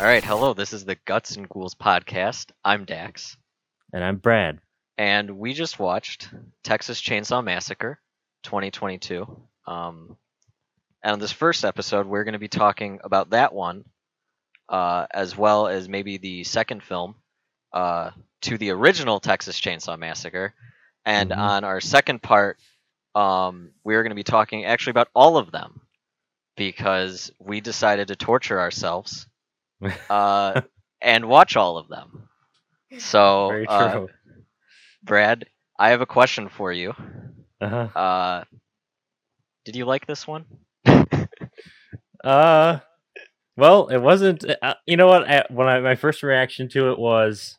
All right, hello. This is the Guts and Ghouls podcast. I'm Dax, And I'm Brad. and we just watched Texas Chainsaw Massacre 2022. Um, and on this first episode, we're going to be talking about that one, uh, as well as maybe the second film uh, to the original Texas Chainsaw Massacre. And Mhm. on our second part, um, we're going to be talking actually about all of them because we decided to torture ourselves uh, and watch all of them. So, Very uh. Brad, I have a question for you. Uh-huh. Uh, did you like this one? Uh, well, it wasn't. Uh, you know what? I, when I my first reaction to it was,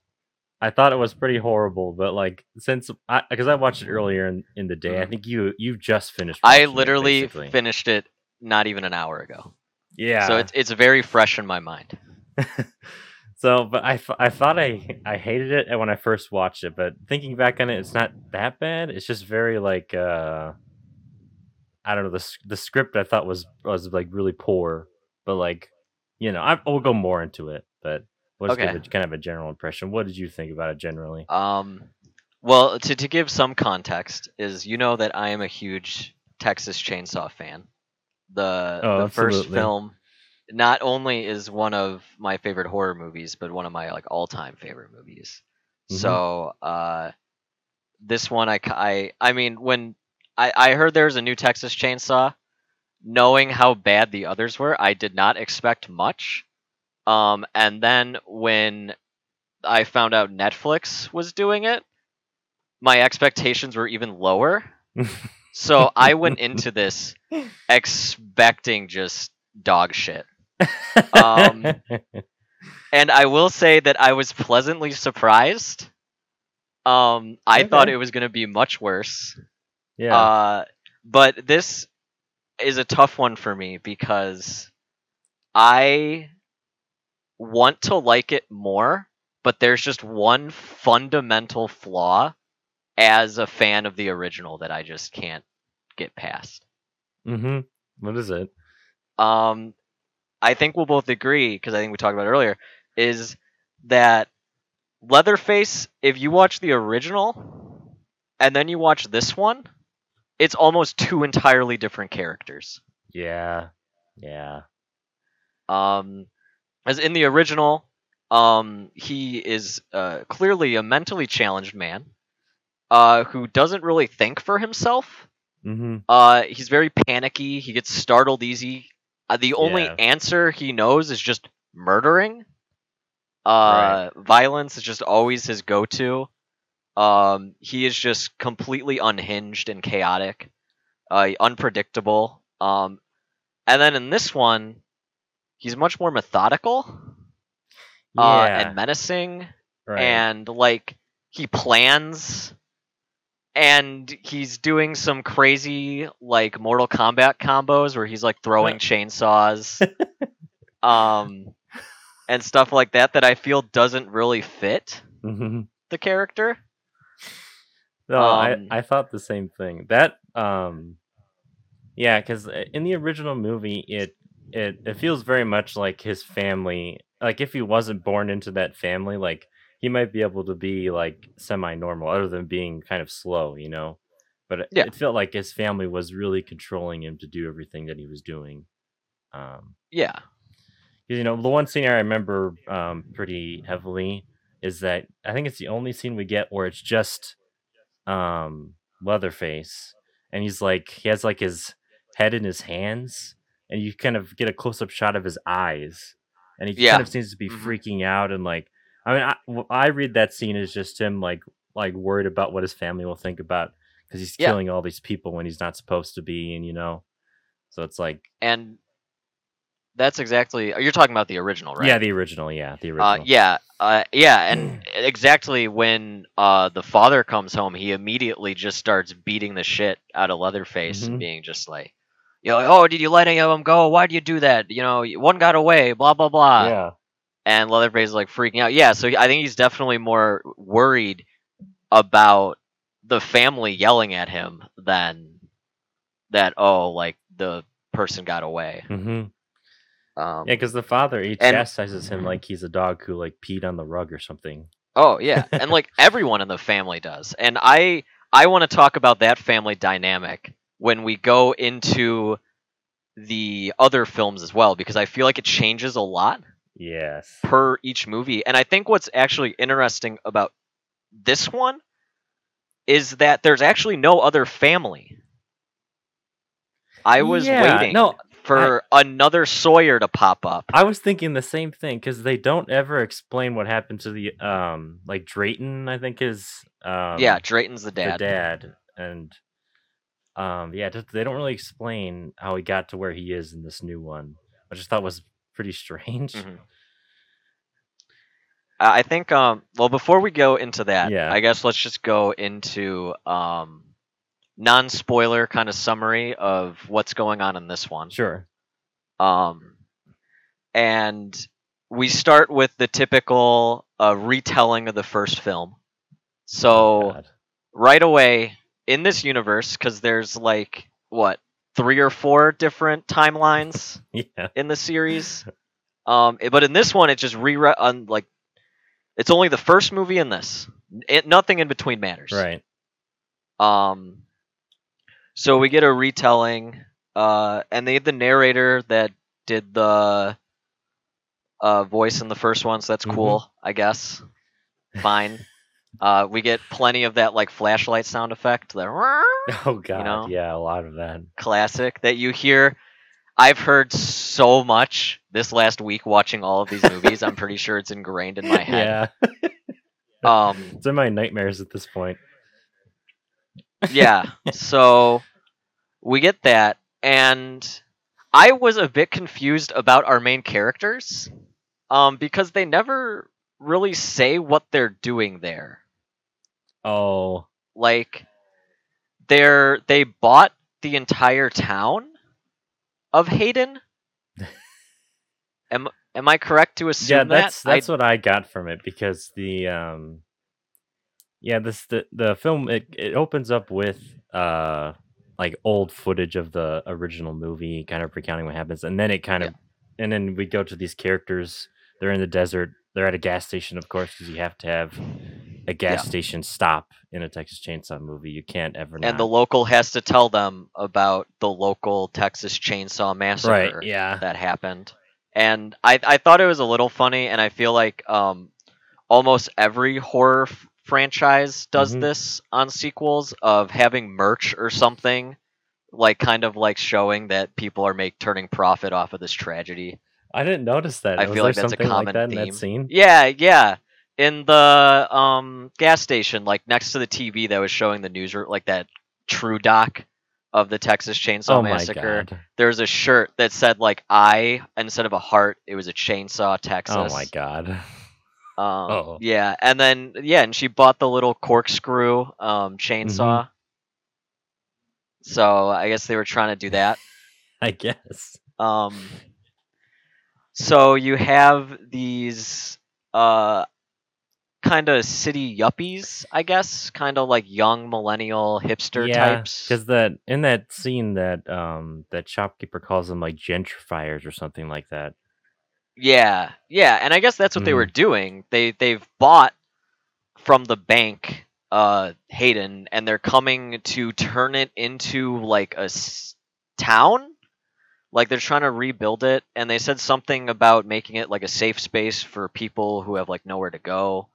I thought it was pretty horrible. But like since I because I watched it earlier in, in the day, I Mhm. think you you just finished. I watching it, literally finished it not even an hour ago, yeah. so it's it's very fresh in my mind. so, but I, I thought I I hated it when I first watched it, but thinking back on it, it's not that bad. It's just very like uh, I don't know the the script I thought was was like really poor, but like you know I will go more into it, but we'll give Okay. a, kind of a general impression. What did you think about it generally? Um, well, to to give some context, is you know that I am a huge Texas Chainsaw fan. The Oh, the first film not only is one of my favorite horror movies, but one of my like all time favorite movies. Mhm. So uh, this one, I, I, I mean when I I heard there was a new Texas Chainsaw, knowing how bad the others were, I did not expect much. Um, and then when I found out Netflix was doing it, my expectations were even lower. so I went into this expecting just dog shit. Um, And I will say that I was pleasantly surprised. Um, I thought it was going to be much worse. yeah, Uh, but this is a tough one for me because I want to like it more, but there's just one fundamental flaw as a fan of the original that I just can't get past. mm-hmm. What is it? Um, I think we'll both agree because I think we talked about it earlier is that Leatherface. If you watch the original and then you watch this one, it's almost two entirely different characters. Yeah, yeah, Um, as in the original, um, he is uh, clearly a mentally challenged man, uh, who doesn't really think for himself. mm-hmm. Uh, he's very panicky. He gets startled easy. Uh, the only Yeah. answer he knows is just murdering. Uh, violence is just always his go-to. Um, he is just completely unhinged and chaotic, uh, unpredictable. Um, and then in this one, he's much more methodical uh, and menacing right. and like he plans and he's doing some crazy like Mortal Kombat combos where he's like throwing chainsaws um and stuff like that that I feel doesn't really fit Mhm. the character. No, Um, I, I thought the same thing. That um yeah, cuz in the original movie it it it feels very much like his family like if he wasn't born into that family like he might be able to be like semi normal other than being kind of slow, you know. But it, Yeah. it felt like his family was really controlling him to do everything that he was doing. Um Yeah. you know, the one scene I remember um, pretty heavily is that I think it's the only scene we get where it's just um, Leatherface, and he's like he has like his head in his hands, and you kind of get a close up shot of his eyes, and he Yeah. kind of seems to be Mhm. freaking out and like I mean I read that scene as just him like like worried about what his family will think about because he's Yeah. killing all these people when he's not supposed to be, and you know, so it's like And that's exactly you're talking about the original, right? yeah, the original, yeah, the original, Uh, yeah, uh, yeah, and exactly when uh, the father comes home, he immediately just starts beating the shit out of Leatherface and Mhm. being just like, you know, oh, did you let any of them go? Why would you do that? You know, one got away, blah blah blah. yeah. And Leatherface is like freaking out. Yeah, so I think he's definitely more worried about the family yelling at him than that. Oh, like the person got away. hmm Um, Yeah, because the father he And- chastises him like he's a dog who like peed on the rug or something. Oh yeah, and like everyone in the family does. And I I want to talk about that family dynamic when we go into the other films as well because I feel like it changes a lot Yes. per each movie. And I think what's actually interesting about this one is that there's actually no other family. I was Yeah, waiting No, for another Sawyer to pop up. I was thinking the same thing because they don't ever explain what happened to the um like Drayton. I think is um yeah, Drayton's the dad. the dad. dad and um yeah they don't really explain how he got to where he is in this new one. I just thought was pretty strange. Mhm. I think um well before we go into that, Yeah. I guess let's just go into um non-spoiler kind of summary of what's going on in this one. Sure. Um and we start with the typical uh, retelling of the first film. So God. right away in this universe cuz there's like what, 3 or 4 different timelines Yeah. in the series. Um, but in this one, it just re on like it's only the first movie in this. It, nothing in between matters. Right. Um, so we get a retelling, uh, and they had the narrator that did the uh, voice in the first one, so that's Mhm. cool, I guess. Fine. Uh, we get plenty of that like flashlight sound effect, the Oh god. you know? Yeah, a lot of that. classic that you hear. I've heard so much this last week watching all of these movies. I'm pretty sure it's ingrained in my head. Yeah. Um, It's in my nightmares at this point. yeah. So we get that, and I was a bit confused about our main characters, um, because they never really say what they're doing there. Oh. Like, they're they bought the entire town of Hayden. am am I correct to assume yeah, that? that's I- that's what I got from it because the um yeah, this the the film it, it opens up with uh like old footage of the original movie kind of recounting what happens and then it kind of and then we go to these characters they're in the desert they're at a gas station of course because you have to have a gas Yeah. station stop in a Texas Chainsaw movie you can't ever know and the local has to tell them about the local Texas Chainsaw Massacre. right yeah that happened. And I, I thought it was a little funny, and I feel like um, almost every horror f- franchise does Mhm. this on sequels of having merch or something, like kind of like showing that people are make turning profit off of this tragedy. I didn't notice that I Was feel like that's a common like that in theme. that scene Yeah, yeah. In the um, gas station, like next to the TV that was showing the news, like that true doc of the Texas Chainsaw oh Massacre god there was a shirt that said like I instead of a heart, it was a chainsaw Texas. oh my god Um, Uh-oh. Yeah, and then yeah, and she bought the little corkscrew um, chainsaw. Mm-hmm. So I guess they were trying to do that. I guess Um, so you have these uh, kind of city yuppies, I guess, kind of like young millennial hipster types. Because that in that scene that um that shopkeeper calls them like gentrifiers or something like that. Yeah, yeah, and I guess that's what they Mm-hmm. were doing. They they've bought from the bank uh Hayden and they're coming to turn it into like a s- town. Like they're trying to rebuild it and they said something about making it like a safe space for people who have like nowhere to go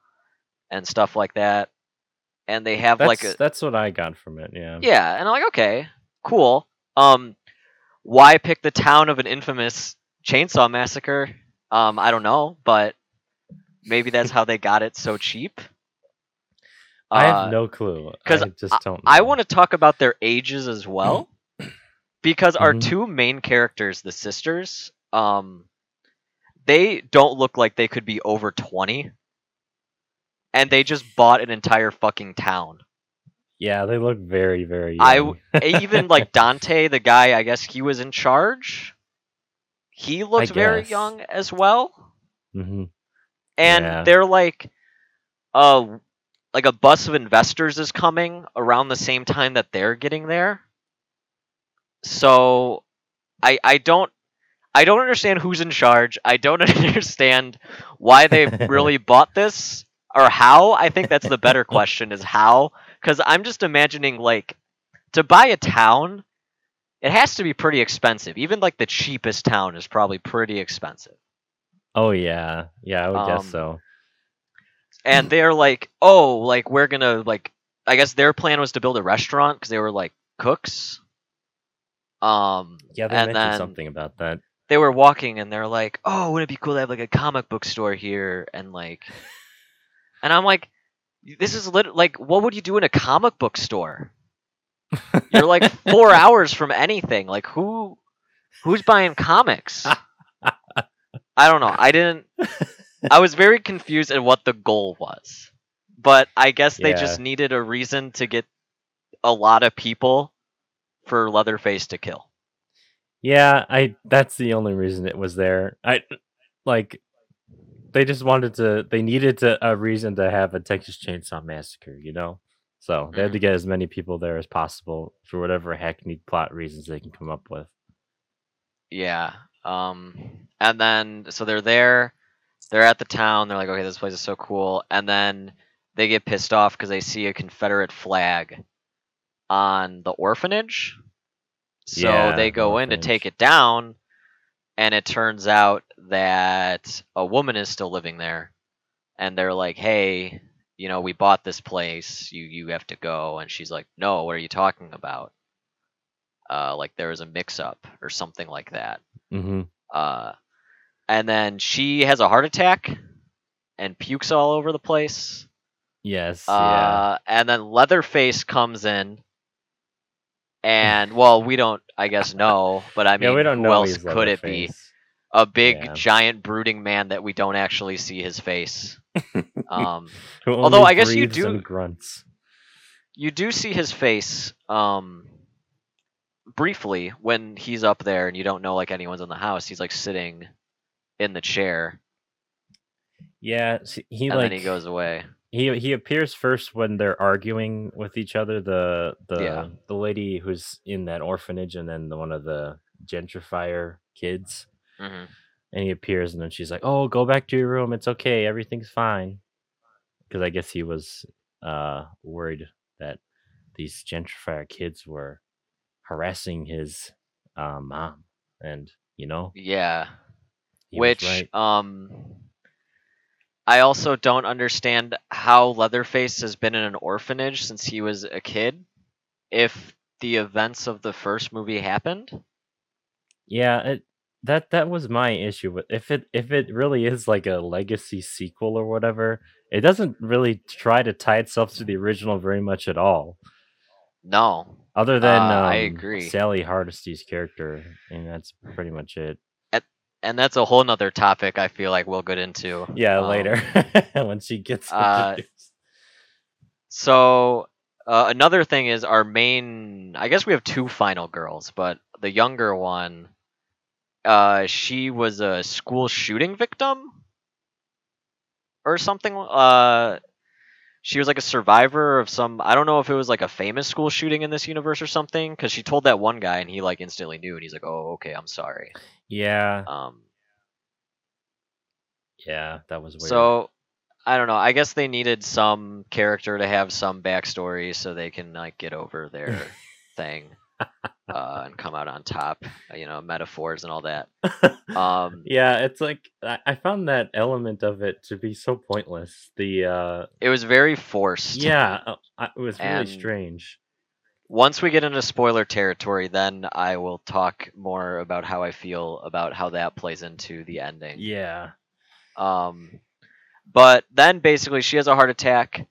and stuff like that. And they have That's like a that's what I got from it. Yeah. yeah, and I'm like, okay, cool. Um, why pick the town of an infamous chainsaw massacre? Um, I don't know, but maybe that's how they got it so cheap. I Uh, have no clue. 'cause I just don't. know. I want to talk about their ages as well, because our Mhm. two main characters, the sisters, um, they don't look like they could be over twenty, and they just bought an entire fucking town. Yeah, they look very very. I Young. w- even like Dante, the guy, I guess he was in charge. He looked very young as well, Mhm. and Yeah. they're like, uh, like a bus of investors is coming around the same time that they're getting there. So, I I don't I don't understand who's in charge. I don't understand why they really bought this or how. I think that's the better question is how cuz I'm just imagining like to buy a town it has to be pretty expensive. Even like the cheapest town is probably pretty expensive. Oh yeah, yeah, I would Um, guess so. And they're like, "Oh, like we're going to like I guess their plan was to build a restaurant cuz they were like cooks." Um Yeah, they and mentioned something about that. they were walking and they're like, "Oh, wouldn't it be cool to have like a comic book store here?" And like, and I'm like, "This is lit- like, what would you do in a comic book store? You're like four hours from anything. Like, who, who's buying comics? I don't know. I didn't. I was very confused at what the goal was, but I guess they Yeah. just needed a reason to get a lot of people for Leatherface to kill. Yeah, I that's the only reason it was there. I like they just wanted to they needed to, a reason to have a Texas Chainsaw Massacre, you know? So they had to get as many people there as possible for whatever hackneyed plot reasons they can come up with. Yeah. Um and then so they're there, they're at the town, they're like, okay, this place is so cool. And then they get pissed off because they see a Confederate flag on the orphanage. So Yeah, they go in to take it down, and it turns out that a woman is still living there. And they're like, hey, you know, we bought this place, you you have to go. And she's like, No, what are you talking about? Uh like there was a mix up or something like that. hmm Uh, and then she has a heart attack and pukes all over the place. Yes, yeah. Uh, and then Leatherface comes in, and well, we don't, I guess, know, but I mean, yeah, we don't who know else could it be? A big, Yeah. giant, brooding man that we don't actually see his face. Um, although I guess you do- grunts. you do see his face, um, briefly when he's up there, and you don't know like anyone's in the house. He's like sitting in the chair, Yeah, he and like then he goes away. He he appears first when they're arguing with each other. The the Yeah. the lady who's in that orphanage, and then the, one of the gentrifier kids. hmm And he appears, and then she's like, "Oh, go back to your room. It's okay. Everything's fine." Because I guess he was uh worried that these gentrifier kids were harassing his uh, mom, and you know, Yeah. which right. um I also don't understand how Leatherface has been in an orphanage since he was a kid if the events of the first movie happened. Yeah, it, that that was my issue with if it if it really is like a legacy sequel or whatever, it doesn't really try to tie itself to the original very much at all. No. Other than Uh, um, I agree. Sally Hardesty's character, and that's pretty much it. And that's a whole nother topic I feel like we'll get into. Yeah, Um, later when she gets uh. So uh, another thing is our main I guess we have two final girls, but the younger one uh she was a school shooting victim or something uh she was like a survivor of some I don't know if it was like a famous school shooting in this universe or something cuz she told that one guy and he like instantly knew and he's like, "Oh, okay, I'm sorry." Yeah, Um yeah, that was weird. So I don't know. I guess they needed some character to have some backstory so they can like get over their thing uh, and come out on top. uh, You know, metaphors and all that. Um, yeah, it's like I, I found that element of it to be so pointless. The uh it was very forced. yeah, uh, it was really And- strange. Once we get into spoiler territory, then I will talk more about how I feel about how that plays into the ending. Yeah. Um, but then basically she has a heart attack.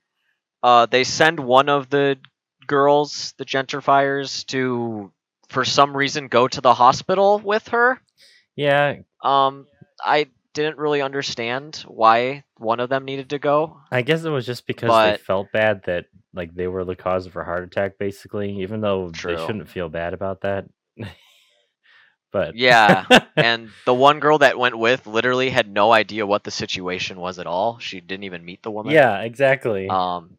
Uh, they send one of the girls, the gentrifiers, to for some reason go to the hospital with her. Yeah, Um, I didn't really understand why one of them needed to go. I guess it was just because But- they felt bad that like they were the cause of her heart attack, basically. Even though True. they shouldn't feel bad about that. but Yeah, and the one girl that went with literally had no idea what the situation was at all. She didn't even meet the woman. yeah, exactly. Um,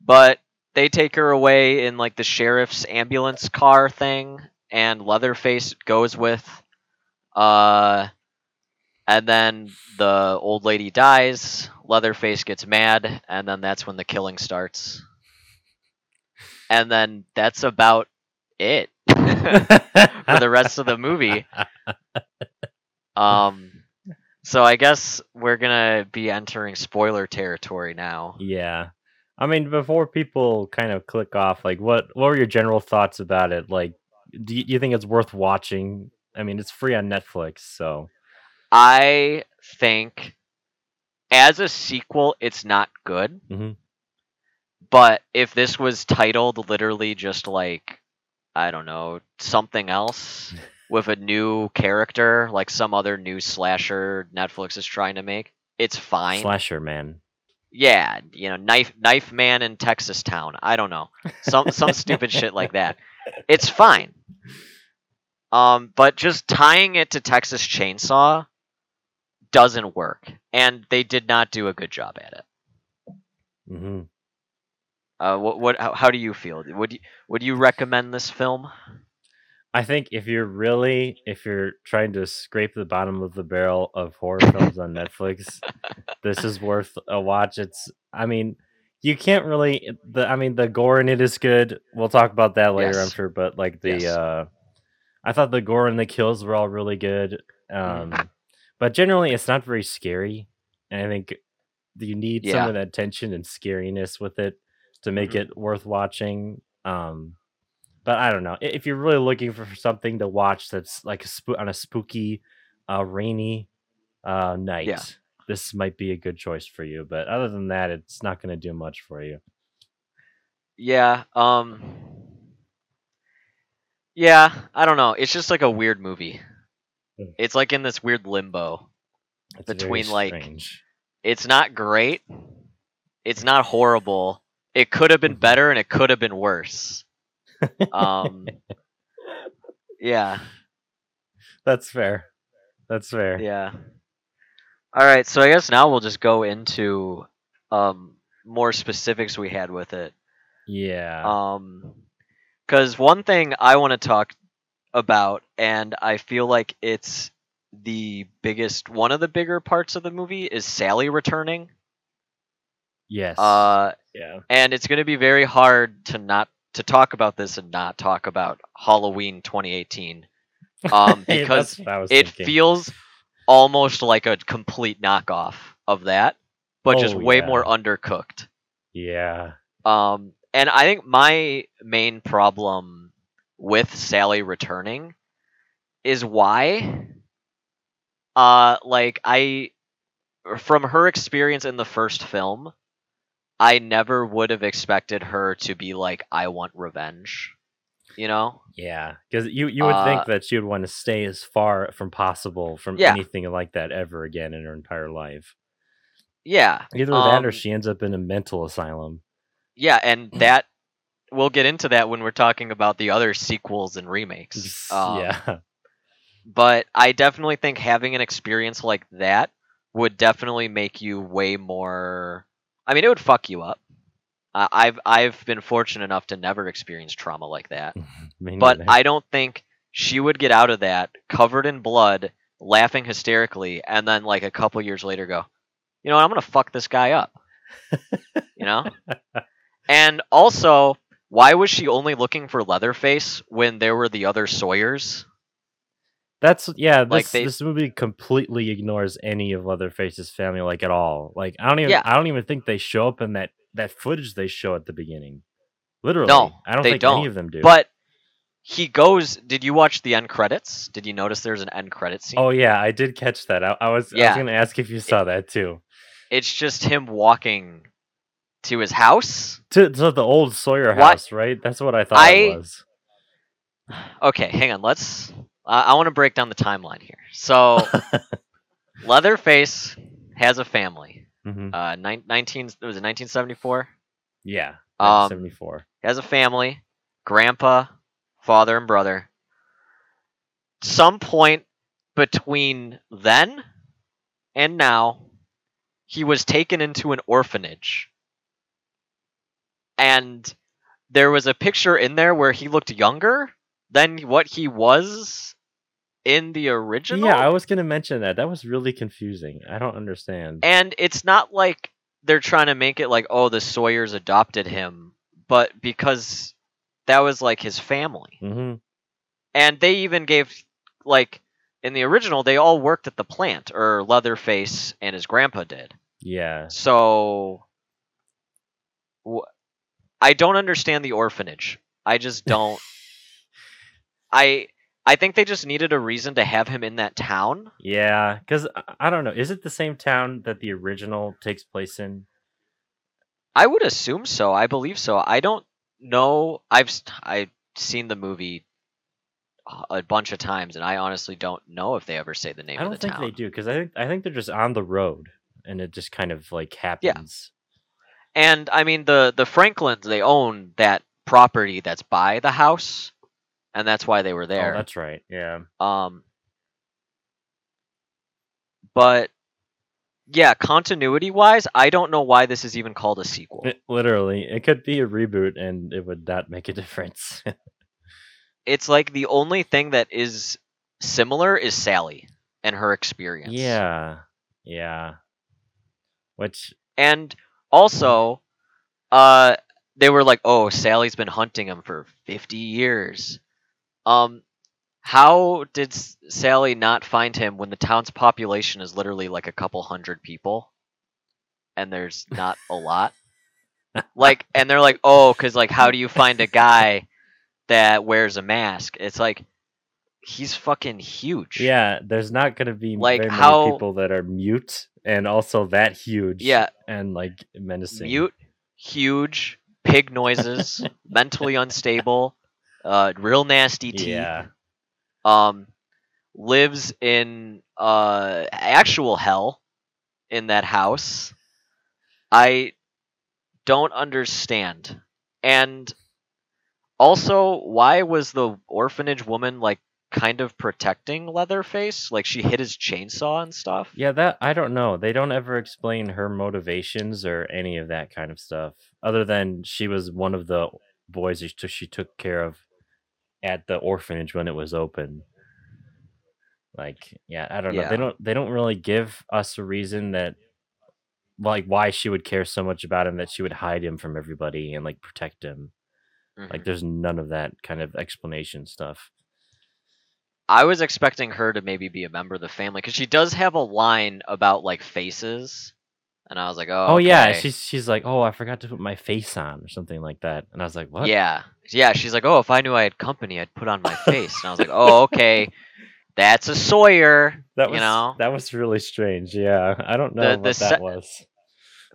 but they take her away in like the sheriff's ambulance car thing, and Leatherface goes with Uh, and then the old lady dies. Leatherface gets mad, and then that's when the killing starts. And then that's about it for the rest of the movie. Um, so I guess we're gonna be entering spoiler territory now. Yeah. I mean, before people kind of click off, like, what what were your general thoughts about it? Like, do you, you think it's worth watching? I mean, it's free on Netflix, so I think as a sequel, it's not good. Mhm. But if this was titled literally just like, I don't know, something else with a new character, like some other new slasher Netflix is trying to make, it's fine. slasher man. yeah, you know, knife knife man in Texas town. I don't know. Some some stupid shit like that. It's fine. Um, but just tying it to Texas Chainsaw doesn't work, and they did not do a good job at it. hmm Uh, what what how, how do you feel? Would you would you recommend this film? I think if you're really if you're trying to scrape the bottom of the barrel of horror films on Netflix, this is worth a watch. It's I mean, you can't really the I mean the gore in it is good. We'll talk about that later, I'm sure, but like the Yes. uh I thought the gore and the kills were all really good. Um Mm-hmm. But generally it's not very scary. And I think you need some of that tension and scariness with it to make Mhm. it worth watching. Um but I don't know. If you're really looking for something to watch that's like a spo- on a spooky, uh, rainy uh, night, this might be a good choice for you. But other than that, it's not going to do much for you. Yeah. Um. Yeah, I don't know. It's just like a weird movie. Mm. It's like in this weird limbo. It's Between, like, strange. It's not great. It's not horrible. It could have been Mhm. better and it could have been worse. Um. yeah. That's fair. That's fair. Yeah. All right, so I guess now we'll just go into um more specifics we had with it. Yeah. Um cuz one thing I want to talk about and I feel like it's the biggest one of the bigger parts of the movie is Sally returning. yes. Uh yeah. and it's going to be very hard to not to talk about this and not talk about Halloween 2018 um because that's what I was it thinking. feels almost like a complete knockoff of that, but just Oh, way yeah. more undercooked. Yeah. Um, and I think my main problem with Sally returning is why, uh, like I, from her experience in the first film, I never would have expected her to be like, I want revenge. You know? Yeah, because you you would think Uh, that she would want to stay as far from possible from Yeah. anything like that ever again in her entire life. Yeah. Either that or Um, she ends up in a mental asylum. Yeah, and that we'll get into that when we're talking about the other sequels and remakes. Um, yeah, But I definitely think having an experience like that would definitely make you way more. I mean, it would fuck you up. Uh, I've I've been fortunate enough to never experience trauma like that, but. I don't think she would get out of that covered in blood, laughing hysterically, and then like a couple years later go, you know, what, I'm gonna fuck this guy up. you know. And also, why was she only looking for Leatherface when there were the other Sawyers? That's yeah. This Like, they- this movie completely ignores any of Leatherface's family, like at all. Like I don't even Yeah. I don't even think they show up in that that footage they show at the beginning. Literally, No, I don't think any don't. of them do. But he goes. Did you watch the end credits? Did you notice there's an end credit scene? oh yeah, I did catch that. I, I was I was Yeah. gonna ask if you saw that too. It's just him walking to his house. To, to the old Sawyer What? house, right? That's what I thought I- it was. Okay, hang on. Let's. Uh, I want to break down the timeline here. So, Leatherface has a family. hmm Uh, nine, 19. Was it 1974? Yeah, Um, seventy four. has a family, grandpa, father, and brother. Some point between then and now, he was taken into an orphanage. And there was a picture in there where he looked younger than what he was in the original. Yeah, I was gonna mention that. That was really confusing. I don't understand. and it's not like they're trying to make it like oh the Sawyers adopted him, but because that was like his family. hmm And they even gave like in the original they all worked at the plant or Leatherface and his grandpa did. Yeah. So wh- I don't understand the orphanage. I just don't I I think they just needed a reason to have him in that town. Yeah, because I don't know. Is it the same town that the original takes place in? I would assume so. I believe so. I don't know. I've I've seen the movie a bunch of times, and I honestly don't know if they ever say the name I don't think town. they do because I think I think they're just on the road and it just kind of like happens. And I mean the the Franklins they own that property that's by the house, and that's why they were Oh, there. that's right. Yeah. Um, but yeah, continuity wise, I don't know why this is even called a sequel. It- literally, it could be a reboot and it would not make a difference. It's like the only thing that is similar is Sally and her experience. yeah. Yeah. Which And also, uh, they were like, "Oh, Sally's been hunting him for fifty years." Um, how did Sally not find him when the town's population is literally like a couple hundred people, and there's not a lot? like, and they're like, "Oh, because like, how do you find a guy that wears a mask?" It's like he's fucking huge. yeah, there's not gonna be Like, how- many people that are mute and also that huge. Yeah, And like menacing. mute, huge, pig noises, mentally unstable, uh, real nasty teeth. Yeah. Um, lives in uh actual hell in that house. I don't understand. And also, why was the orphanage woman like kind of protecting Leatherface? Like she hit his chainsaw and stuff. Yeah, that I don't know. They don't ever explain her motivations or any of that kind of stuff, other than she was one of the boys she took, she took care of at the orphanage when it was open. Like, yeah, I don't know. Yeah. They don't they don't really give us a reason that like why she would care so much about him that she would hide him from everybody and like protect him. Mhm. Like there's none of that kind of explanation stuff. I was expecting her to maybe be a member of the family because she does have a line about like faces, and I was like, oh, Oh yeah, she's she's like, "Oh, I forgot to put my face on" or something like that. And I was like, "What?" Yeah, yeah. She's like, oh, if I knew I had company, I'd put on my face. And I was like, oh, okay, that's a Sawyer. That was you know, that was really strange. Yeah, I don't know The- what the that se- was.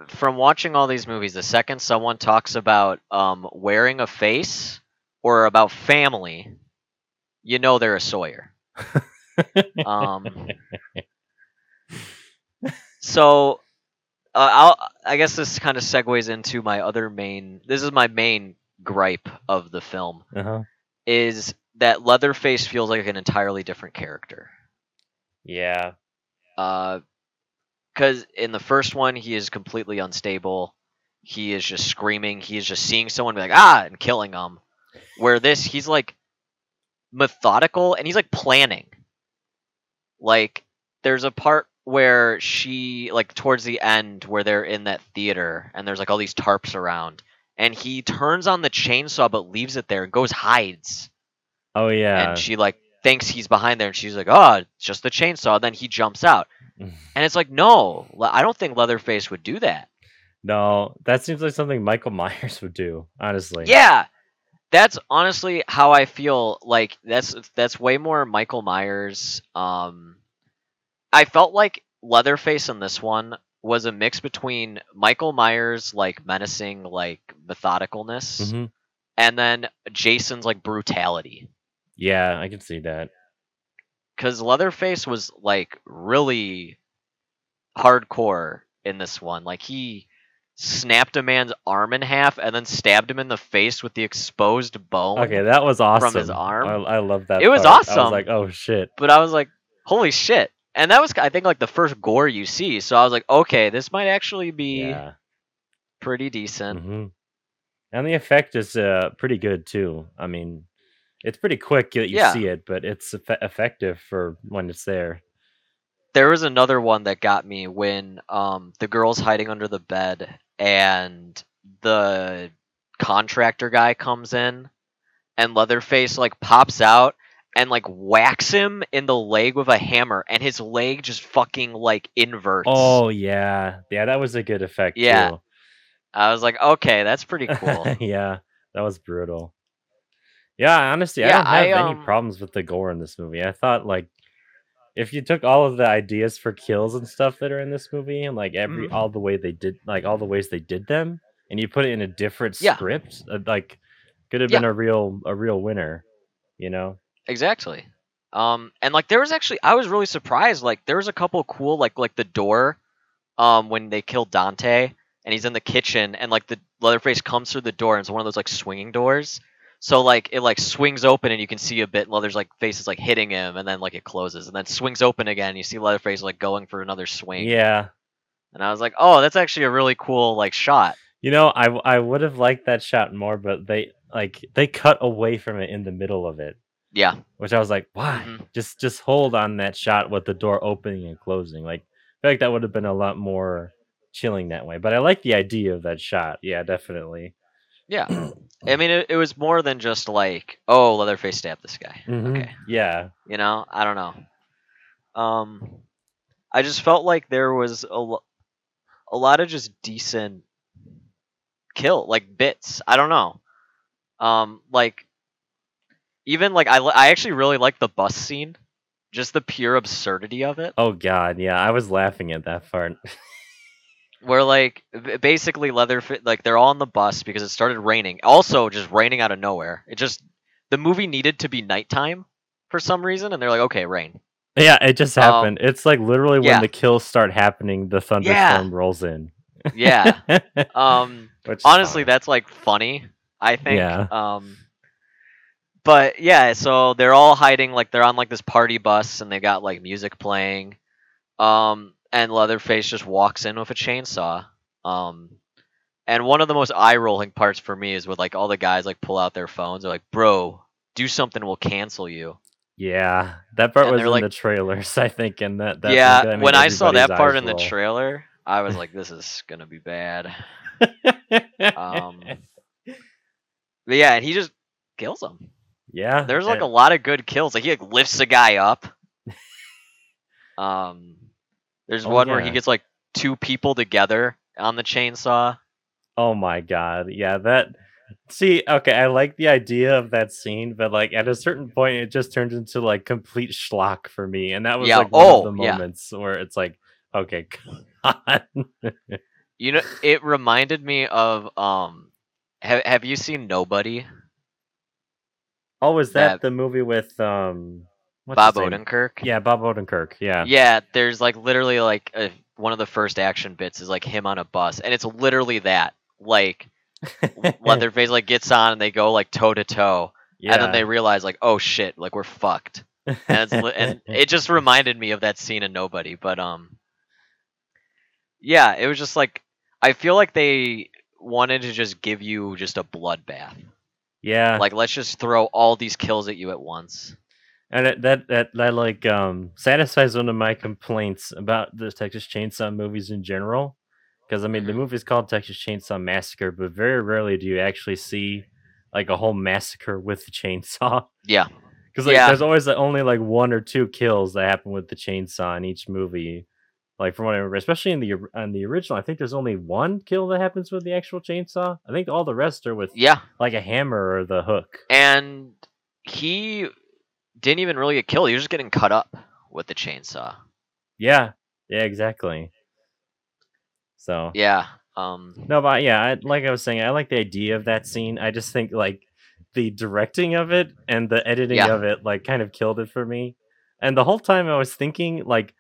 from watching all these movies, the second someone talks about um wearing a face or about family, you know they're a Sawyer. Um, so uh, I'll I guess this kind of segues into my other main. This is my main gripe of the film uh-huh. is that Leatherface feels like an entirely different character. Yeah, Uh, because in the first one he is completely unstable. He is just screaming. He is just seeing someone be like ah and killing them. Where this he's like methodical and he's like planning. Like there's a part where she like towards the end where they're in that theater and there's like all these tarps around and he turns on the chainsaw but leaves it there and goes hides oh yeah. and she like thinks he's behind there and she's like oh it's just the chainsaw then he jumps out and it's like no i don't think leatherface would do that no, that seems like something Michael Myers would do. Honestly. yeah that's honestly how i feel like that's that's way more michael myers um i felt like leatherface in this one was a mix between michael myers like menacing like methodicalness hmm and then jason's like brutality Yeah, I can see that. because Leatherface was like really hardcore in this one. Like he snapped a man's arm in half and then stabbed him in the face with the exposed bone. Okay, that was awesome. From his arm. I, I love that. It was part. I awesome. was like, oh shit. But I was like, holy shit. And that was, I think, like the first gore you see. So I was like, okay, this might actually be Yeah. pretty decent. hmm And the effect is uh, pretty good too. I mean, It's pretty quick that you Yeah. see it, but it's effe- effective for when it's there. There was another one that got me when um the girl's hiding under the bed and the contractor guy comes in and Leatherface like pops out and like whacks him in the leg with a hammer and his leg just fucking like inverts. Oh yeah, yeah, that was a good effect. Yeah. too. I was like, okay, that's pretty cool. yeah, that was brutal. Yeah, honestly, I Yeah, don't have I, any um, problems with the gore in this movie. I thought like if you took all of the ideas for kills and stuff that are in this movie and like every Mhm. all the way they did like all the ways they did them and you put it in a different Yeah. script, uh, like could have Yeah. been a real a real winner, you know? Exactly. Um, and like there was actually, I was really surprised. Like there was a couple cool, like like the door, um, when they killed Dante and he's in the kitchen and like the Leatherface comes through the door and it's one of those like swinging doors. So like it like swings open and you can see a bit. Leather's like face is like hitting him and then like it closes and then swings open again. And you see Leatherface like going for another swing. Yeah. And I was like, oh, that's actually a really cool like shot. You know, I I would have liked that shot more, but they like they cut away from it in the middle of it. Yeah. which I was like, why? Mhm. Just just hold on that shot with the door opening and closing. Like, I feel like that would have been a lot more chilling that way. But I like the idea of that shot. Yeah, definitely. Yeah. I mean, it, it was more than just like, oh, Leatherface stabbed this guy. Mhm. Okay. Yeah. you know i don't know um i just felt like there was a, lo- a lot of just decent kill like bits i don't know um like even like i i actually really like the bus scene just the pure absurdity of it Oh God. Yeah, I was laughing at that part. where like basically leatherface like they're all on the bus because it started raining also just raining out of nowhere it just the movie needed to be nighttime for some reason and they're like okay rain yeah, it just Um, happened. it's like literally when yeah. the kills start happening, the thunderstorm rolls in. yeah um honestly that's like funny i think Yeah. um but yeah so they're all hiding like they're on like this party bus and they got like music playing um and leatherface just walks in with a chainsaw um and one of the most eye rolling parts for me is with like all the guys like pull out their phones they're like bro do something we'll cancel you Yeah, that part And was in like- the trailers, I think, and that. that yeah that when i saw that part eyes in the trailer i was like this is gonna be bad um but yeah and he just kills him yeah, There's like and- a lot of good kills. Like he like lifts a guy up. Um, there's Oh, one where he gets like two people together on the chainsaw. Oh my god. Yeah, that See, okay, I like the idea of that scene, but like at a certain point it just turns into like complete schlock for me. And that was Yeah, like one oh, of the yeah. moments where it's like, okay, come on. You know, it reminded me of um. Have Have you seen Nobody? oh, was that, That- the movie with um what's Bob? Odenkirk. Yeah, Bob Odenkirk. Yeah. Yeah, there's like literally like a, one of the first action bits is like him on a bus, and it's literally that. Like Leatherface like gets on and they go like toe to toe, and then they realize like, oh shit, like we're fucked. and, and it just reminded me of that scene in Nobody. But um, yeah, it was just like I feel like they wanted to just give you just a bloodbath. yeah. Like let's just throw all these kills at you at once. And it, that that that like um satisfies one of my complaints about the Texas Chainsaw movies in general. Because I mean, the Mhm. movie is called Texas Chainsaw Massacre, but very rarely do you actually see like a whole massacre with the chainsaw. Yeah, Because like, Yeah. there's always like, only like one or two kills that happen with the chainsaw in each movie. Like from what I remember, especially in the on the original, I think there's only one kill that happens with the actual chainsaw. I think all the rest are with yeah, like a hammer or the hook. and he didn't even really get killed. He was just getting cut up with the chainsaw. Yeah, yeah, exactly. So Yeah. Um. No, but yeah, I, like I was saying, I like the idea of that scene. I just think like the directing of it and the editing Yeah. of it like kind of killed it for me. And the whole time I was thinking like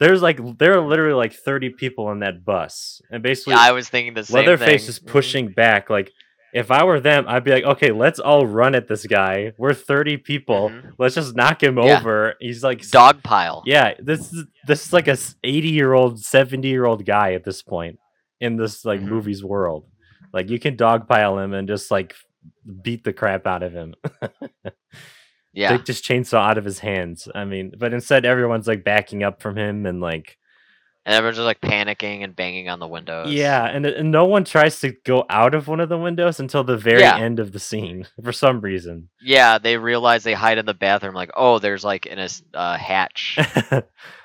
there's like there are literally like 30 people on that bus. And basically Yeah, I was thinking the same Leatherface thing. is pushing back like if I were them, I'd be like, "Okay, let's all run at this guy. We're 30 people. Mhm. Let's just knock him Yeah. over." He's like s- Dog pile. yeah, this is this is like a 80 year old, 70 year old guy at this point in this like Mhm. movies world. Like you can dogpile him and just like beat the crap out of him. Yeah. Take this chainsaw out of his hands. I mean, but instead everyone's like backing up from him and like and everyone's just like panicking and banging on the windows. yeah, and, and no one tries to go out of one of the windows until the very Yeah. end of the scene for some reason. Yeah, they realize they hide in the bathroom. Like, oh, there's like in a uh, hatch. well,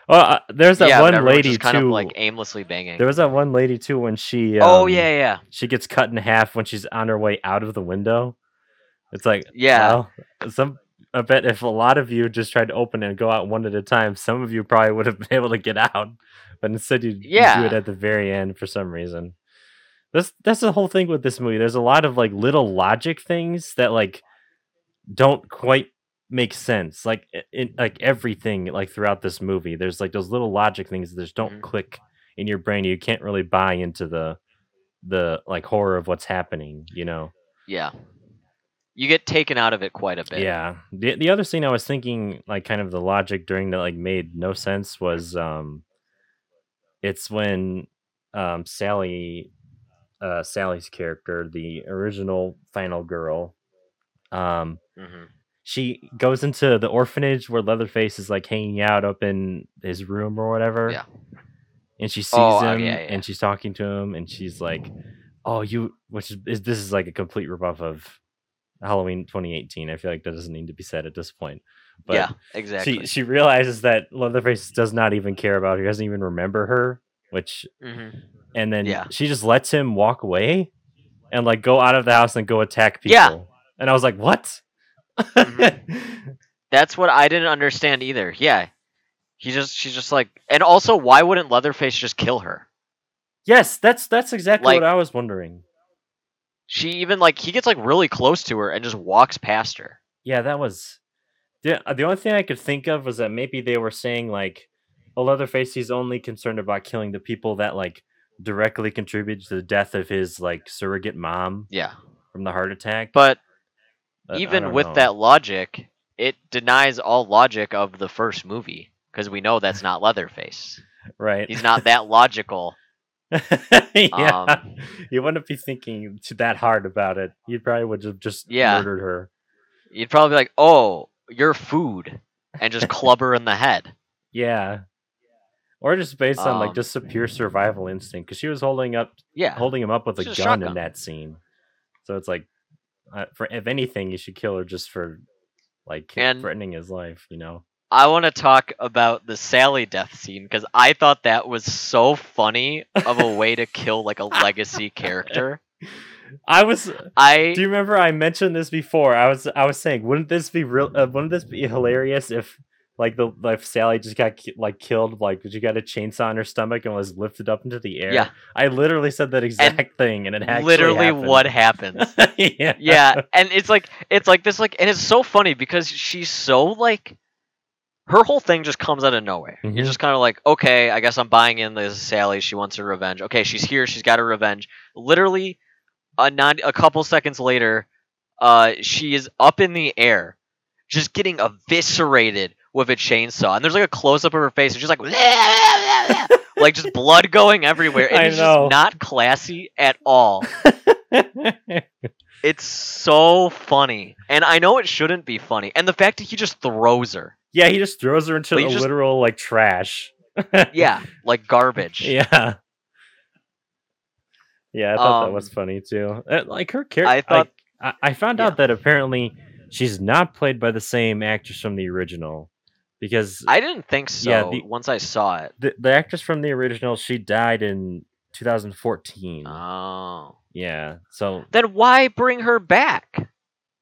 uh, there's that yeah, one lady kind too. of like aimlessly banging. there was that one lady too when she. oh um, yeah, yeah. she gets cut in half when she's on her way out of the window. It's like, Yeah. well, some. I bet if a lot of you just tried to open it and go out one at a time, some of you probably would have been able to get out. But instead, you, you do it at the very end for some reason. That's that's the whole thing with this movie. There's a lot of like little logic things that like don't quite make sense. Like in like everything like throughout this movie, there's like those little logic things that just don't Mhm. click in your brain. You can't really buy into the the like horror of what's happening. You know. Yeah. You get taken out of it quite a bit. Yeah. The the other scene I was thinking like kind of the logic during that like made no sense was um it's when um Sally uh Sally's character, the original final girl, um hmm she goes into the orphanage where Leatherface is like hanging out up in his room or whatever. Yeah. And she sees Oh, uh, him yeah, yeah. and she's talking to him and she's like, "Oh, you," which is, is this is like a complete rebuff of Halloween 2018. I feel like that doesn't need to be said at this point. But yeah, exactly. she she realizes that Leatherface does not even care about her. He doesn't even remember her. Which hmm and then Yeah. she just lets him walk away and like go out of the house and go attack people. Yeah. And I was like, "What?" Mhm. That's what I didn't understand either. Yeah. He just she's just like and also why wouldn't Leatherface just kill her? yes, that's that's exactly Like- what I was wondering. She even like he gets like really close to her and just walks past her. Yeah, that was the the only thing I could think of was that maybe they were saying like, "Oh, Leatherface, he's only concerned about killing the people that like directly contribute to the death of his like surrogate mom Yeah. from the heart attack." But But even with know. that logic, it denies all logic of the first movie because we know that's not Leatherface. right? He's not that logical. yeah, Um, you wouldn't be thinking too that hard about it. You probably would have just Yeah. murdered her. You'd probably be like, "Oh, you're food," and just club her in the head. Yeah. Or just based on like Um, just a pure survival instinct, because she was holding up Yeah. holding him up with a It's a gun in that scene. So it's like, uh, for if anything, you should kill her just for like And- threatening his life. You know? I want to talk about the Sally death scene because I thought that was so funny of a way to kill like a legacy character. I was. I Do you remember I mentioned this before? I was. I was saying, wouldn't this be real? Uh, wouldn't this be hilarious if? Like the like Sally just got ki- like killed like she got a chainsaw in her stomach and was lifted up into the air. Yeah. I literally said that exact thing, and it actually literally happened. what happens. yeah, yeah, and it's like it's like this like and it's so funny because she's so like her whole thing just comes out of nowhere. Mhm. You're just kind of like, okay, I guess I'm buying in this Sally. She wants her revenge. Okay, she's here. She's got her revenge. Literally, a non a couple seconds later, uh, she is up in the air, just getting eviscerated with a chainsaw. And there's like a close up of her face, and she's like, like just blood going everywhere. And I it's know. just not classy at all. It's so funny. And I know it shouldn't be funny. And the fact that he just throws her. yeah, he just throws her into the just- literal like trash. Yeah, like garbage. Yeah. Yeah, I thought that was Um, funny too. Uh, Like her character, I thought- I, I found yeah. out that apparently she's not played by the same actress from the original, because I didn't think so Yeah, the- once I saw it. the, the actress from the original she died in 2014. Oh. yeah, so Then why bring her back?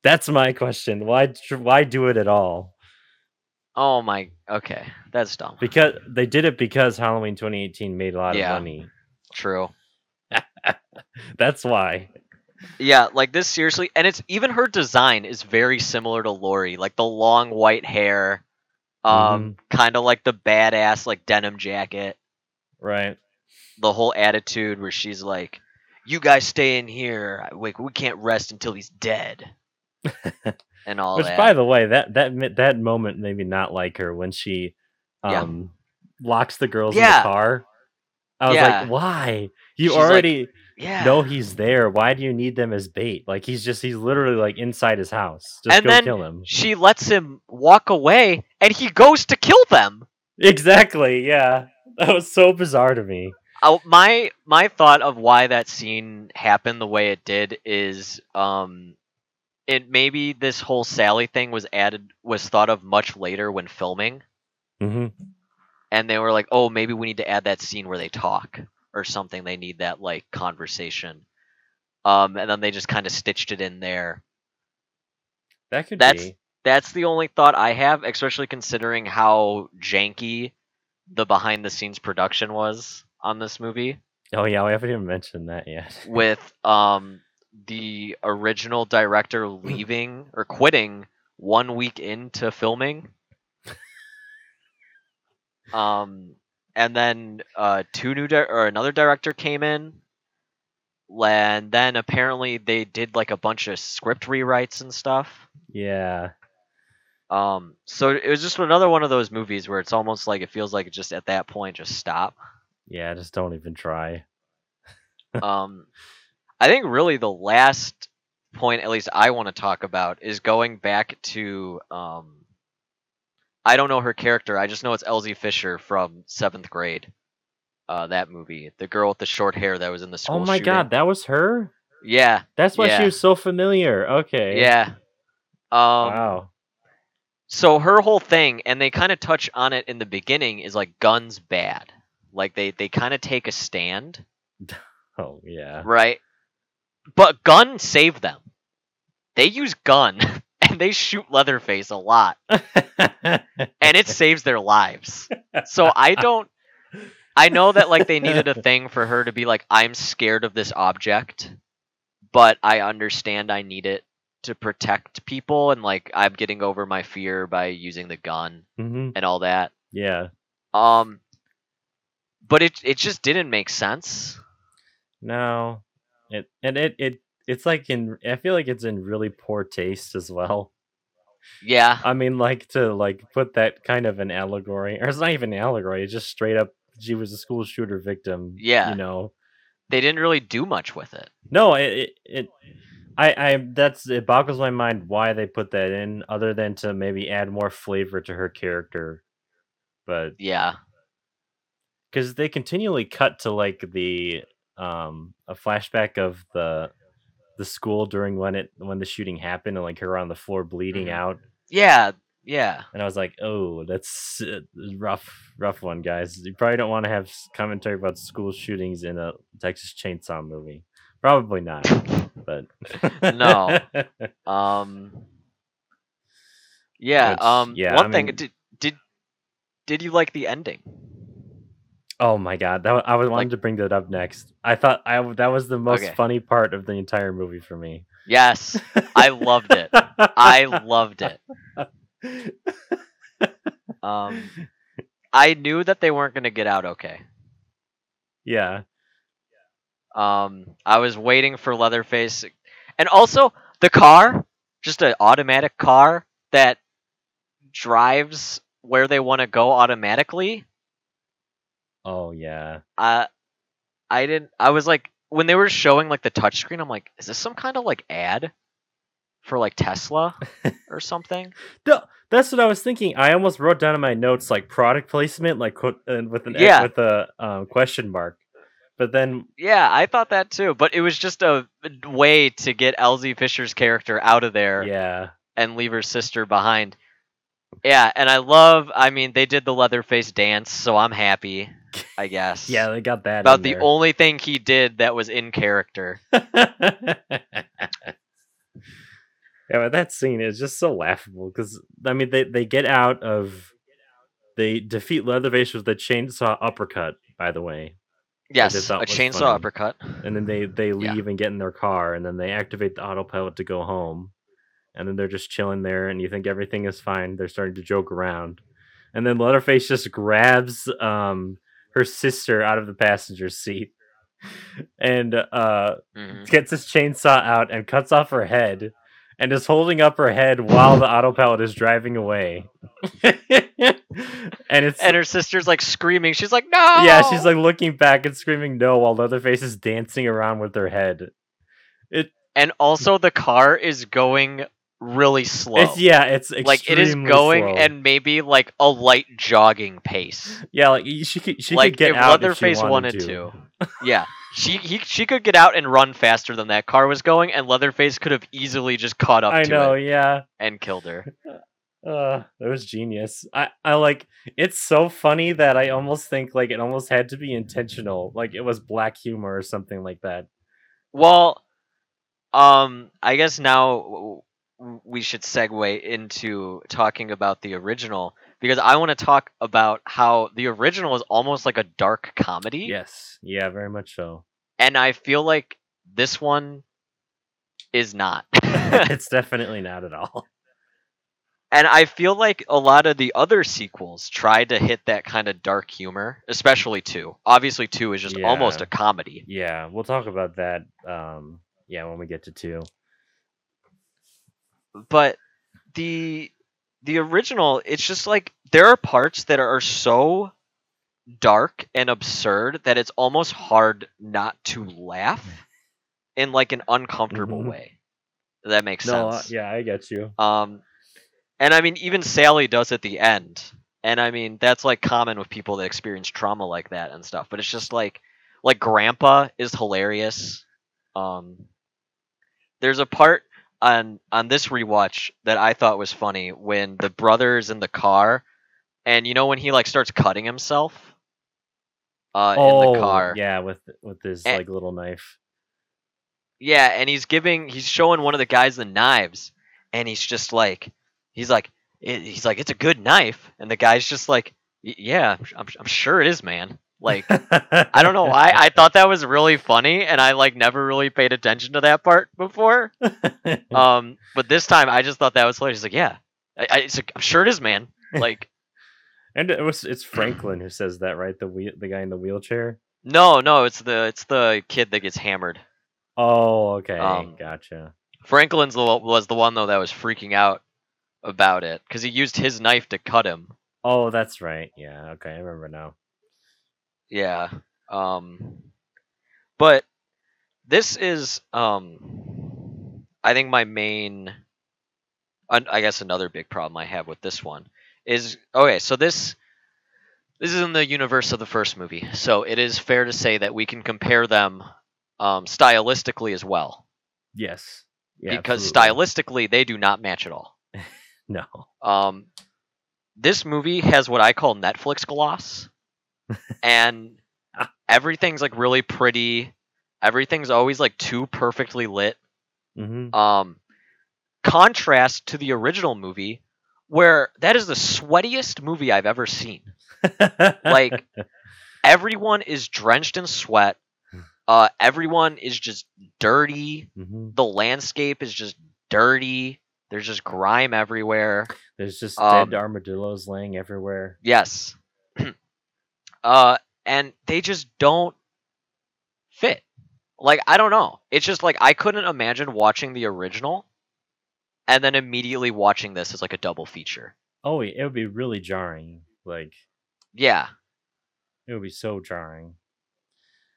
that's my question. Why why do it at all? Oh my. Okay, that's dumb. Because they did it because Halloween 2018 made a lot Yeah. of money. True. That's why. Yeah, like this seriously, and it's even her design is very similar to Laurie, like the long white hair, um, Mm-hmm. kind of like the badass like denim jacket, Right. the whole attitude where she's like, "You guys stay in here, like we can't rest until he's dead," and all Which, that. by the way, that that that moment made me not like her when she Yeah. um locks the girls in the car. I was Yeah. like, why? You She's like- already Yeah. know he's there. Why do you need them as bait? Like he's just he's literally like inside his house. Just And go then- kill him. She lets him walk away, and he goes to kill them. Exactly. Yeah. That was so bizarre to me. Oh, my my thought of why that scene happened the way it did is um it maybe this whole Sally thing was added was thought of much later when filming hmm and they were like, "Oh, maybe we need to add that scene where they talk or something. They need that like conversation." Um and then they just kind of stitched it in there. That could That's- be. That's the only thought I have, especially considering how janky the behind the scenes production was on this movie. Oh yeah, we haven't even mentioned that yet. with um the original director leaving or quitting one week into filming. um and then uh two new di- or another director came in and then apparently they did like a bunch of script rewrites and stuff. yeah. Um so it was just another one of those movies where it's almost like it feels like it just at that point just stop. Yeah. Just don't even try. um, I think really the last point, at least I want to talk about, is going back to. Um, I don't know her character. I just know it's Elsie Fisher from seventh grade. Uh, that movie, the girl with the short hair that was in the school. oh my shooting. god, that was her. Yeah, That's why Yeah. she was so familiar. Okay. yeah. Um, wow. so her whole thing, and they kind of touch on it in the beginning, is like guns bad. Like they they kind of take a stand, Oh yeah. right? But gun saved them. They use gun and they shoot Leatherface a lot, and it saves their lives. So I don't. I know that like they needed a thing for her to be like, I'm scared of this object, but I understand I need it to protect people, and like I'm getting over my fear by using the gun hmm and all that. Yeah. Um, but it it just didn't make sense. No. It and it it it's like in I feel like it's in really poor taste as well. Yeah, I mean like to like put that kind of an allegory or it's not even an allegory, it's just straight up she was a school shooter victim. Yeah. You know. they didn't really do much with it. No, it, it it I I that's it boggles my mind why they put that in other than to maybe add more flavor to her character. But Yeah, because they continually cut to like the um a flashback of the the school during when it when the shooting happened and like her on the floor bleeding Mhm. out yeah, yeah. and i was like oh that's uh, rough rough one guys you probably don't want to have commentary about school shootings in a texas chainsaw movie probably not but No. Um. Yeah. Which- um. yeah, One I thing. mean- Did did did you like the ending? Oh my god that i was wanting Like- to bring that up next i thought i that was the most Okay. funny part of the entire movie for me Yes, I loved it. I loved it. Um. I knew that they weren't gonna get out okay. yeah Um. I was waiting for Leatherface, and also the car, just an automatic car that drives where they want to go automatically. Oh yeah I I didn't I was like when they were showing like the touchscreen, I'm like, is this some kind of like ad for like Tesla or something? No, that's what I was thinking. I almost wrote down in my notes like product placement, like uh, with an Yeah. with a um, question mark. But then, Yeah, I thought that too, but it was just a way to get Elsie Fisher's character out of there yeah, and leave her sister behind. Yeah, and I love I mean they did the Leatherface dance, so I'm happy, I guess. yeah, they got that About the there. only thing he did that was in character. yeah, but that scene is just so laughable because I mean they they get out of they defeat Leatherface with the chainsaw uppercut. By the way, Yes, a chainsaw funny. uppercut. and then they they Yeah. leave and get in their car and then they activate the autopilot to go home and then they're just chilling there and you think everything is fine they're starting to joke around and then Leatherface just grabs um her sister out of the passenger seat and uh Mhm. gets his chainsaw out and cuts off her head and is holding up her head while the autopilot is driving away and it's and her sister's like screaming. She's like, "No!" yeah, she's like looking back and screaming no while Leatherface is dancing around with her head. It and also the car is going really slow. it's yeah, it's like it is going slow. and maybe like a light jogging pace. yeah, like she could she like could get if out Leatherface if she wanted, to. yeah. She he, she could get out and run faster than that car was going, and Leatherface could have easily just caught up I to know, yeah. and killed her. Uh, that was genius. I, I like it's so funny that I almost think like it almost had to be intentional, like it was black humor or something like that. Well, um, I guess now we should segue into talking about the original because I want to talk about how the original is almost like a dark comedy. Yes, yeah, very much so. and I feel like this one is not. it's definitely not at all. and I feel like a lot of the other sequels tried to hit that kind of dark humor, especially two. Obviously, two is just almost a comedy. Yeah, we'll talk about that. Um, yeah, when we get to two. But the the original, it's just like there are parts that are so dark and absurd that it's almost hard not to laugh in like an uncomfortable Mhm. way. That makes No, uh, sense. yeah, I get you. Um, and I mean, even Sally does at the end, and I mean that's like common with people that experience trauma like that and stuff. But it's just like, like Grandpa is hilarious. Um, there's a part on on this rewatch that I thought was funny when the brother's in the car, and you know when he like starts cutting himself. Uh, in the car. Oh, yeah, with with his Eh. like little knife. Yeah, and he's giving, he's showing one of the guys the knives, and he's just like, he's like, it, he's like, it's a good knife, and the guy's just like, yeah, I'm, I'm sure it is, man. Like, I don't know why, I thought that was really funny, and I like never really paid attention to that part before. Um, but this time I just thought that was hilarious. He's like, yeah, I, I, it's a, I'm sure it is, man. Like, and it was it's Franklin who says that, right? The wheel, the guy in the wheelchair. no, no, it's the, it's the kid that gets hammered. Oh, okay, Um, gotcha. Franklin's the, was the one though that was freaking out about it because he used his knife to cut him. Oh, that's right. Yeah, okay, I remember now. Yeah. Um but this is um I think my main I guess another big problem I have with this one is okay, so this this is in the universe of the first movie. So it is fair to say that we can compare them um stylistically as well Yes. Yeah, because absolutely. stylistically they do not match at all. No. Um, this movie has what I call Netflix gloss, and everything's like really pretty. Everything's always like too perfectly lit. hmm Um, contrast to the original movie, where that is the sweatiest movie I've ever seen. Like everyone is drenched in sweat. Uh, everyone is just dirty. hmm The landscape is just dirty. There's just grime everywhere. there's just um, dead armadillos laying everywhere. Yes. Uh, and they just don't fit. Like I don't know. It's just like I couldn't imagine watching the original and then immediately watching this as like a double feature. Oh, it would be really jarring. Like Yeah, it would be so jarring.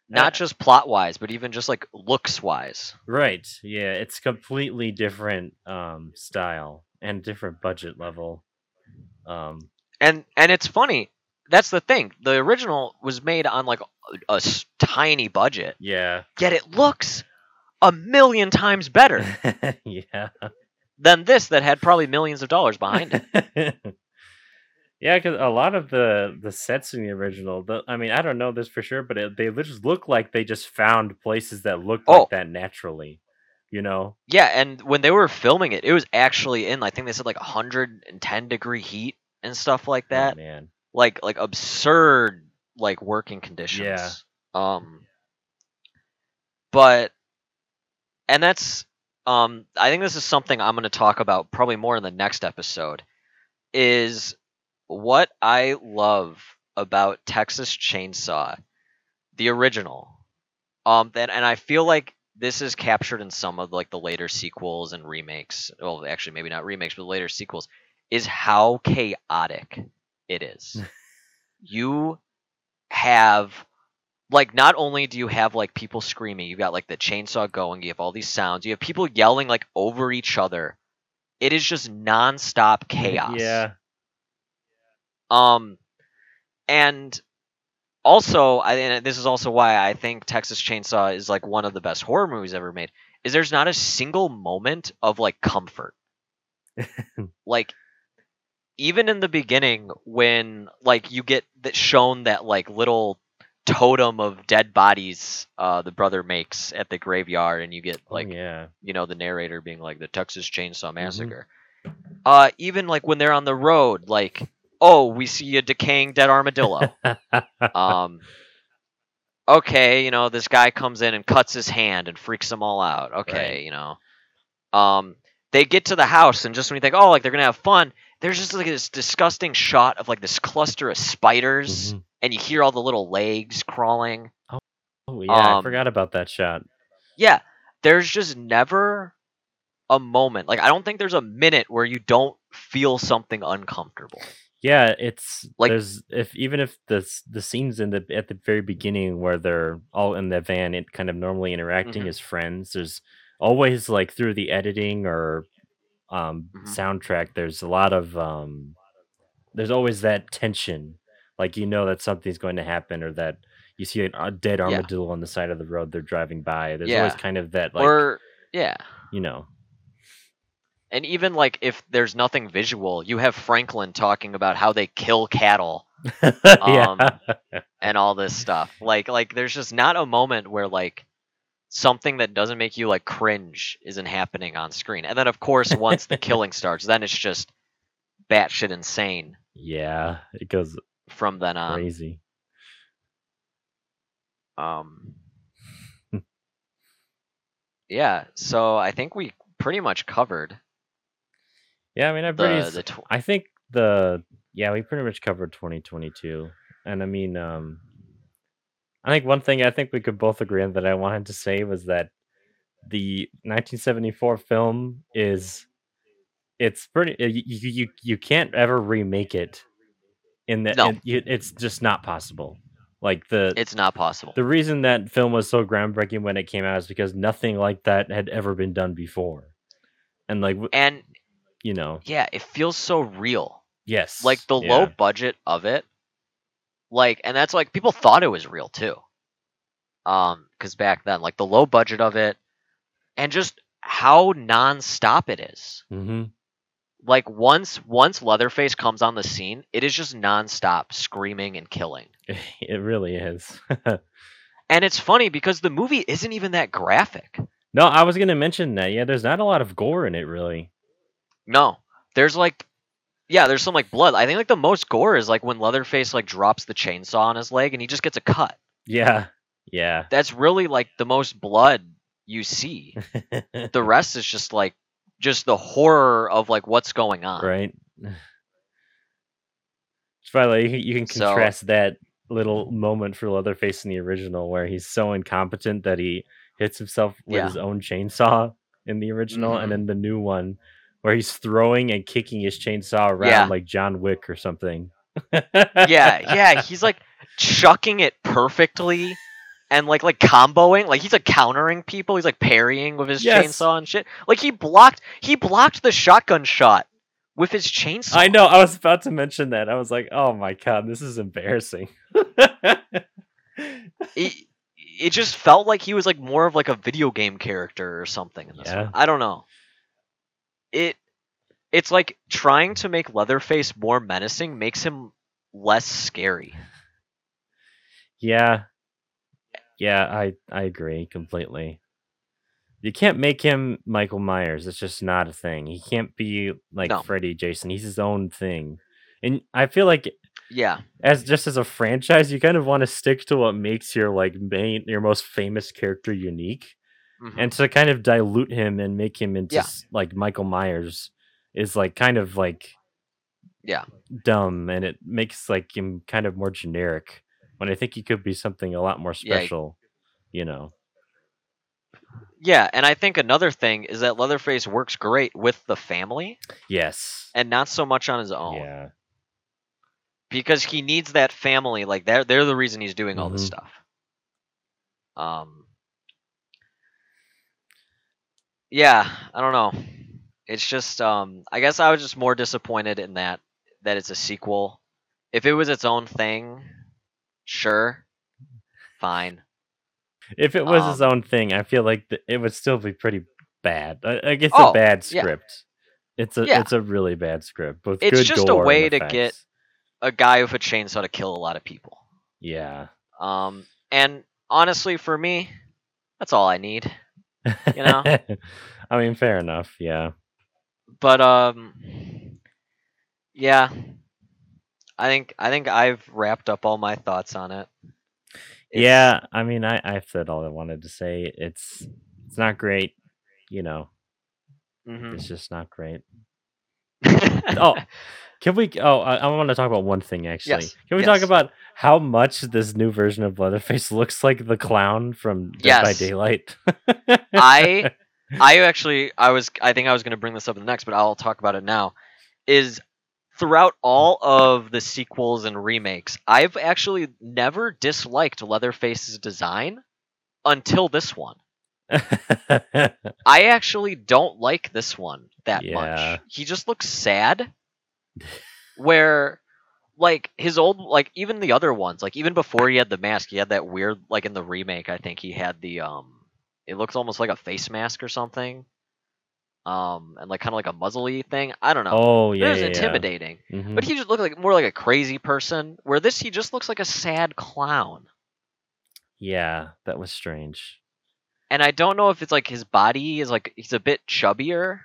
not Uh, just plot wise, but even just like looks wise. Right. Yeah, it's completely different um style and different budget level. Um And and it's funny. That's the thing. The original was made on like a tiny budget, yeah. yet it looks a million times better yeah. than this that had probably millions of dollars behind it. yeah, because a lot of the the sets in the original, the, I mean, I don't know this for sure, but it, they just look like they just found places that looked Oh. like that naturally. You know? Yeah, and when they were filming it, it was actually in I think they said like 110 degree heat and stuff like Oh, that. man. Like like absurd like working conditions. Yeah. Um but and that's um I think this is something I'm going to talk about probably more in the next episode is what I love about Texas Chainsaw the original. Um that and I feel like this is captured in some of like the later sequels and remakes. Well, actually maybe not remakes, but later sequels is how chaotic it is. you have like not only do you have like people screaming, you've got like the chainsaw going, you have all these sounds, you have people yelling like over each other. It is just nonstop chaos. Yeah. Um, and also, I and this is also why I think Texas Chainsaw is like one of the best horror movies ever made. Is there's not a single moment of like comfort. like even in the beginning when like you get that shown that like little totem of dead bodies uh the brother makes at the graveyard and you get like oh, yeah. you know the narrator being like the Texas Chainsaw Massacre. Uh even like when they're on the road like oh we see a decaying dead armadillo. um okay, you know this guy comes in and cuts his hand and freaks them all out. Okay, Right. you know. Um they get to the house and just when you think oh like they're going to have fun, there's just like this disgusting shot of like this cluster of spiders Mhm. and you hear all the little legs crawling. Oh yeah, I Um, forgot about that shot. yeah, there's just never a moment. Like I don't think there's a minute where you don't feel something uncomfortable. Yeah, it's like- there's if even if the the scenes in the at the very beginning where they're all in the van and kind of normally interacting Mhm. as friends, there's always like through the editing or um Mhm. soundtrack, there's a lot of um there's always that tension. Like you know that something's going to happen or that you see a, dead Yeah. armadillo on the side of the road they're driving by. There's always kind of that like or yeah. you know. And even like if there's nothing visual, you have Franklin talking about how they kill cattle yeah. and all this stuff. Like like there's just not a moment where like something that doesn't make you like cringe isn't happening on screen. And then of course once the killing starts, then it's just batshit insane yeah, it goes from then on. crazy. Um Yeah, so I think we pretty much covered Yeah, I mean, pretty. the the tw- I think the yeah, we pretty much covered 2022, and I mean, um, I think one thing I think we could both agree on that I wanted to say was that the 1974 film is it's pretty uh, you you you, can't ever remake it in that No. you, it's just not possible. Like the it's not possible. the reason that film was so groundbreaking when it came out is because nothing like that had ever been done before, and like And you know, yeah, it feels so real. yes, like the yeah. low budget of it like and that's like people thought it was real too um because back then like the low budget of it and just how non-stop it is hmm like once once leatherface comes on the scene it is just non-stop screaming and killing It really is. and it's funny because the movie isn't even that graphic no, I was gonna mention that. Yeah, there's not a lot of gore in it, really. no there's like yeah there's some like blood i think like the most gore is like when leatherface like drops the chainsaw on his leg and he just gets a cut Yeah, yeah. that's really like the most blood you see. the rest is just like just the horror of like what's going on. right. It's probably you can, you can So- contrast that little moment for Leatherface in the original, where he's so incompetent that he hits himself with Yeah. his own chainsaw in the original, Mhm. and then the new one where he's throwing and kicking his chainsaw around Yeah. like John Wick or something. Yeah, yeah, he's like chucking it perfectly and like like comboing, like he's like countering people, he's like parrying with his Yes. chainsaw and shit. Like he blocked he blocked the shotgun shot with his chainsaw. I know. I was about to mention that. I was like, "Oh my god, this is embarrassing." It, it just felt like he was like more of like a video game character or something in this Yeah. one. I don't know. It it's like trying to make Leatherface more menacing makes him less scary. yeah, yeah, I I agree completely. You can't make him Michael Myers. It's just not a thing. He can't be like No. Freddy Jason. He's his own thing. And I feel like Yeah. as just as a franchise, you kind of want to stick to what makes your like main your most famous character unique. Mhm. and to kind of dilute him and make him into Yeah. like Michael Myers is like kind of like Yeah. dumb and it makes like him kind of more generic when I think he could be something a lot more Yeah. special, you know. Yeah, and I think another thing is that Leatherface works great with the family Yes. and not so much on his own. Yeah. because he needs that family. Like they're they're the reason he's doing all this Mhm. stuff. Um. Yeah, I don't know. It's just um I guess I was just more disappointed in that that it's a sequel. If it was its own thing, sure. Fine. If it was Um, own thing, I feel like th- it would still be pretty bad. I, Like it's Oh, a bad yeah. script. It's a Yeah. it's a really bad script. Both It's just a way to get- A guy with a chainsaw to kill a lot of people. Yeah. Um and honestly for me, that's all I need. You know? I mean, fair enough. Yeah. But um yeah. I think I think I've wrapped up all my thoughts on it. It's- Yeah. I mean, I I've said all I wanted to say. It's it's not great. You know, mhm. it's just not great. Oh, Can we? Oh, I, I want to talk about one thing actually. Yes, Can we talk about how much this new version of Leatherface looks like the clown from Dead by Daylight? I I actually I was I think I was going to bring this up in the next, but I'll talk about it now. Is throughout all of the sequels and remakes, I've actually never disliked Leatherface's design until this one. I actually don't like this one that Yeah. much. He just looks sad. Where like his old like even the other ones, like even before he had the mask, he had that weird like in the remake, I think he had the um it looks almost like a face mask or something. Um and like kind of like a muzzly thing. I don't know. oh yeah, it was yeah, yeah. intimidating. Mhm. But he just looked like more like a crazy person. Where this he just looks like a sad clown. yeah, that was strange. and I don't know if it's like his body is like he's a bit chubbier.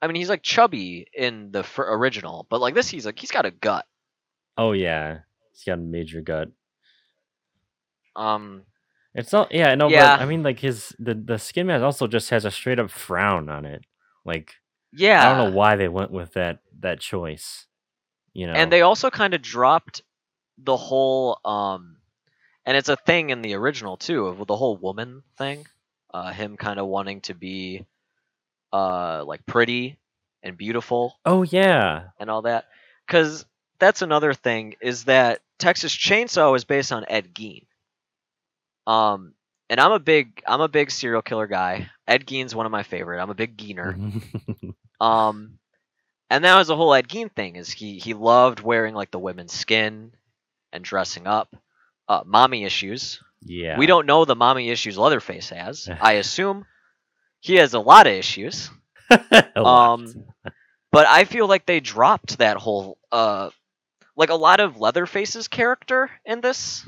I mean, he's like chubby in the fir- original, but like this, he's like he's got a gut. Oh yeah, he's got a major gut. Um, It's all yeah, no, Yeah. but I mean, like his the the skin mask also just has a straight up frown on it. Like yeah, I don't know why they went with that that choice. You know, And they also kind of dropped the whole um, and it's a thing in the original too of the whole woman thing. Uh, him kind of wanting to be, uh, like pretty and beautiful oh yeah, and all that. Because that's another thing is that Texas Chainsaw is based on Ed Gein. Um, and I'm a big I'm a big serial killer guy. Ed Gein's one of my favorite. I'm a big Geiner. Um, and that was the whole Ed Gein thing. Is he he loved wearing like the women's skin and dressing up. Uh, mommy issues. yeah. We don't know the mommy issues Leatherface has. I assume he has a lot of issues. A lot. Um, but I feel like they dropped that whole uh, like a lot of Leatherface's character in this,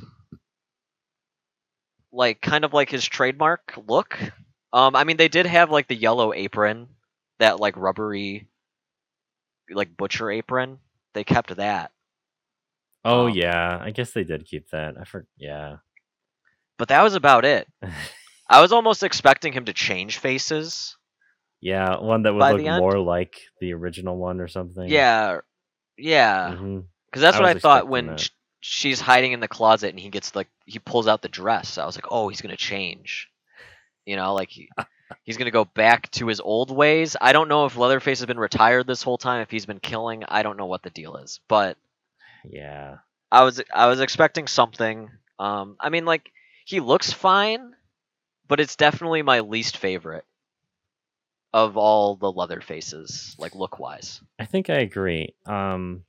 like kind of like his trademark look. Um, I mean, they did have like the yellow apron, that like rubbery, like butcher apron. They kept that, oh um, yeah, I guess they did keep that. I for yeah. but that was about it. I was almost expecting him to change faces. Yeah, one that would look more like the original one or something. Yeah, yeah. Because that's I what I thought when that. she's hiding in the closet and he gets like he pulls out the dress. I was like, oh, he's gonna change. You know, like he, he's gonna go back to his old ways. I don't know if Leatherface has been retired this whole time. If he's been killing, I don't know what the deal is. But Yeah. I was I was expecting something. Um, I mean, like he looks fine, but it's definitely my least favorite of all the Leatherfaces, like look wise. I think I agree. Um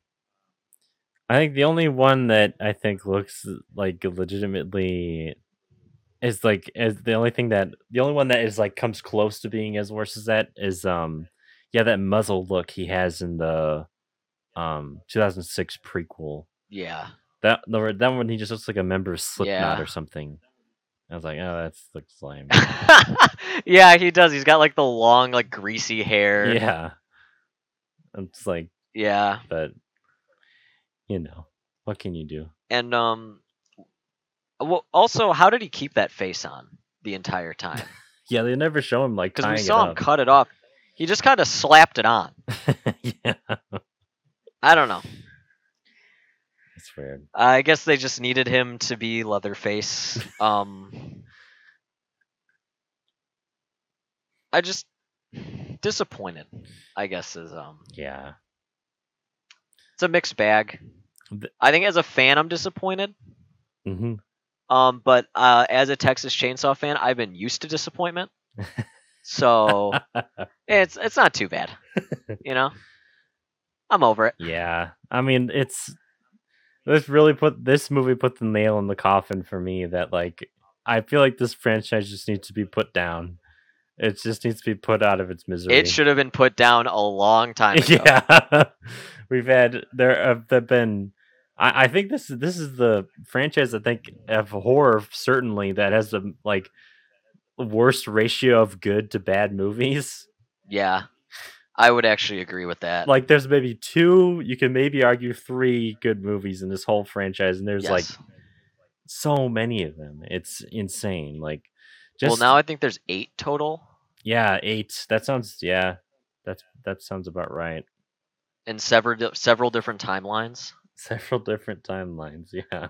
I think the only one that I think looks like legitimately is like is the only thing that the only one that is like comes close to being as worse as that is um yeah that muzzle look he has in the um 2006 prequel. Yeah. That the that one he just looks like a member of Slipknot Yeah. or something. I was like, oh, that's looks lame. yeah, he does. He's got like the long, like greasy hair. yeah, I'm like, Yeah. but you know, what can you do? And um well also how did he keep that face on the entire time? Yeah, they never show him like Because we saw him cut it off. He just kind of slapped it on. yeah, I don't know. Weird. I guess they just needed him to be Leatherface. Um I just disappointed, I guess is um Yeah, it's a mixed bag. I think as a fan, I'm disappointed. hmm Um, but uh, as a Texas Chainsaw fan, I've been used to disappointment, so it's it's not too bad. You know, I'm over it. Yeah, I mean, it's this really put this movie put the nail in the coffin for me. That like, I feel like this franchise just needs to be put down. It just needs to be put out of its misery. It should have been put down a long time ago. yeah, we've had there have there been. I, I think this is this is the franchise I think of horror certainly that has the like worst ratio of good to bad movies. Yeah, I would actually agree with that. Like there's maybe two, you can maybe argue three good movies in this whole franchise, and there's like so many of them. It's insane. Like just well, now I think there's eight total, yeah, eight. That sounds yeah. That's that sounds about right. in several several different timelines. Several different timelines. Yeah.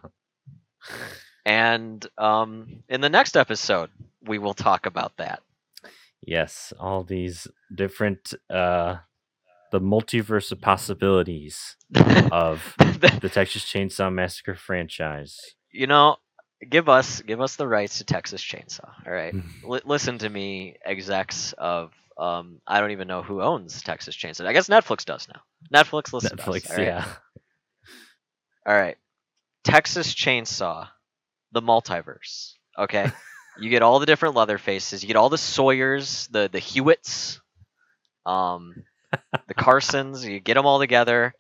And um, in the next episode, we will talk about that. Yes, all these different uh the multiverse of possibilities of the Texas Chainsaw Massacre franchise. you know, give us give us the rights to Texas Chainsaw. All right, Li- listen to me, execs of um, I don't even know who owns Texas Chainsaw. I guess Netflix does now. Netflix listen to us, Netflix, all right? yeah. All right, Texas Chainsaw, the multiverse. Okay, you get all the different leather faces. You get all the Sawyers, the the Hewitts, um, the Carsons. You get them all together.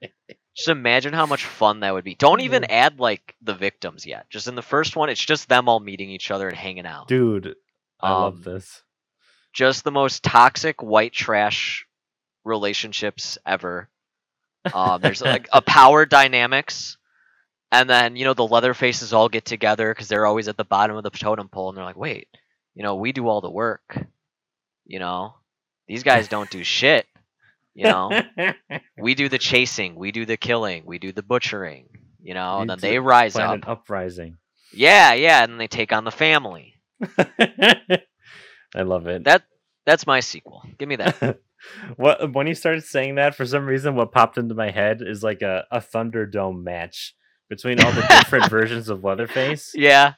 Just imagine how much fun that would be. Don't even add like the victims yet. Just in the first one, it's just them all meeting each other and hanging out. Dude, I love Um, this. Just the most toxic white trash relationships ever. Um, there's like a power dynamics, and then you know the leather faces all get together because they're always at the bottom of the totem pole, and they're like, wait, you know, we do all the work. You know, these guys don't do shit. You know, we do the chasing, we do the killing, we do the butchering. You know, and then they rise up. an uprising. Yeah, yeah, and they take on the family. I love it. That that's my sequel. Give me that. what when you started saying that, for some reason, what popped into my head is like a, a Thunderdome match between all the different versions of Leatherface, yeah,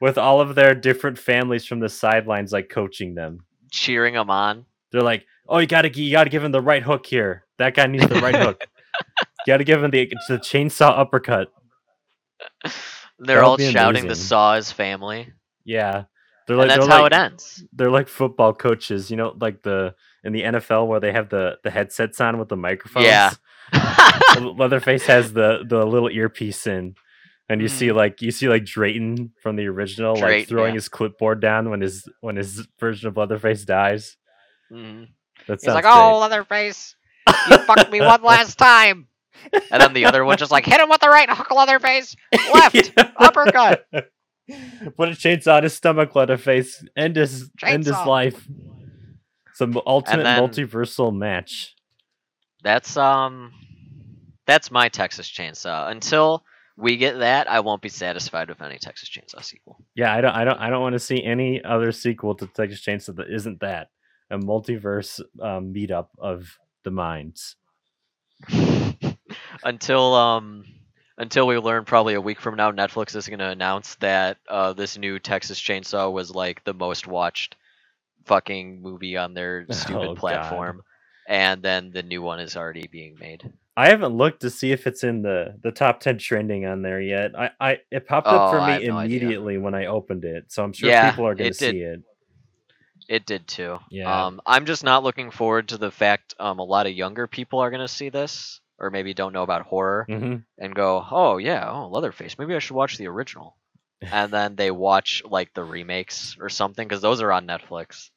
with all of their different families from the sidelines, like coaching them. cheering them on. They're like, "Oh, you gotta, you gotta give him the right hook here. That guy needs the right hook. You gotta give him the the chainsaw uppercut." They're That'll all be shouting the amazing. Saw's family, Yeah, they're and like, that's they're how like, it ends. they're like football coaches, you know, like the in the NFL where they have the the headsets on with the microphones. Yeah. Leatherface has the the little earpiece in, and you see Mhm. like you see like Drayton from the original like throwing yeah. his clipboard down when his when his version of Leatherface dies. Mhm. That He's like, great. "Oh, Leatherface, you fucked me one last time," and then the other one just like, "Hit him with the right hook, Leatherface, left, Yeah. uppercut." Put a chainsaw on his stomach, Leatherface. End his end his Chainsaw. life. Some ultimate then- multiversal match. That's um, that's my Texas Chainsaw. Until we get that, I won't be satisfied with any Texas Chainsaw sequel. Yeah, I don't, I don't, I don't want to see any other sequel to Texas Chainsaw that isn't that a multiverse um, meetup of the minds. until um until we learn probably a week from now netflix is going to announce that uh this new texas chainsaw was like the most watched fucking movie on their stupid Oh, God. And then the new one is already being made I haven't looked to see if it's in the the top ten trending on there yet. I, I it popped up for Oh, me have no idea. immediately when I opened it, so I'm sure Yeah, people are going to see it. it did too Yeah. um i'm just not looking forward to the fact um a lot of younger people are going to see this or maybe don't know about horror hmm and go oh yeah oh leatherface maybe i should watch the original and then they watch like the remakes or something because those are on netflix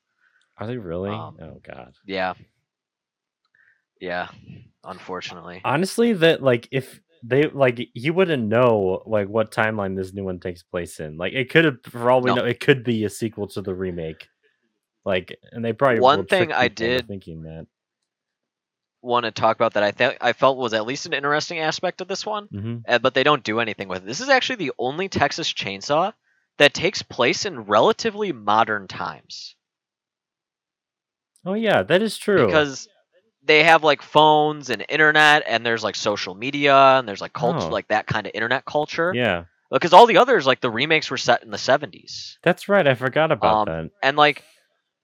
Are they really? Um, oh God. Yeah. Yeah. Unfortunately. Honestly, that like if they like you wouldn't know like what timeline this new one takes place in. Like it could have for all we No. know, it could be a sequel to the remake. Like, and they probably One thing I did- thinking that. Want to talk about that? I think I felt was at least an interesting aspect of this one, hmm uh, but they don't do anything with it. This is actually the only Texas Chainsaw that takes place in relatively modern times. Oh yeah, that is true. Because they have like phones and internet and there's like social media and there's like culture Oh. like that kind of internet culture Yeah, because all the others like the remakes were set in the 70s that's right. I forgot about Um, and like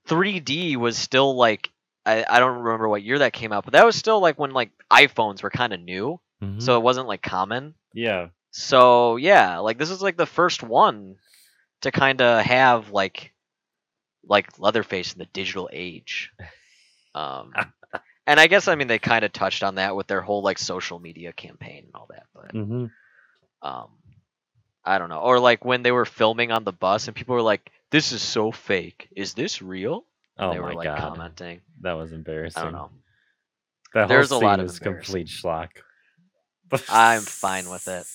3d was still like I, I don't remember what year that came out but that was still like when like iphones were kind of new that. Mhm. so it wasn't like common yeah, so yeah like this is like the first one to kind of have like like leatherface in the digital age um and i guess i mean they kind of touched on that with their whole like social media campaign and all that but hmm um i don't know or like when they were filming on the bus and people were like this is so fake is this real Oh they my were like god, commenting that was embarrassing. i don't know That There's whole a lot of was complete schlock. I'm fine with it.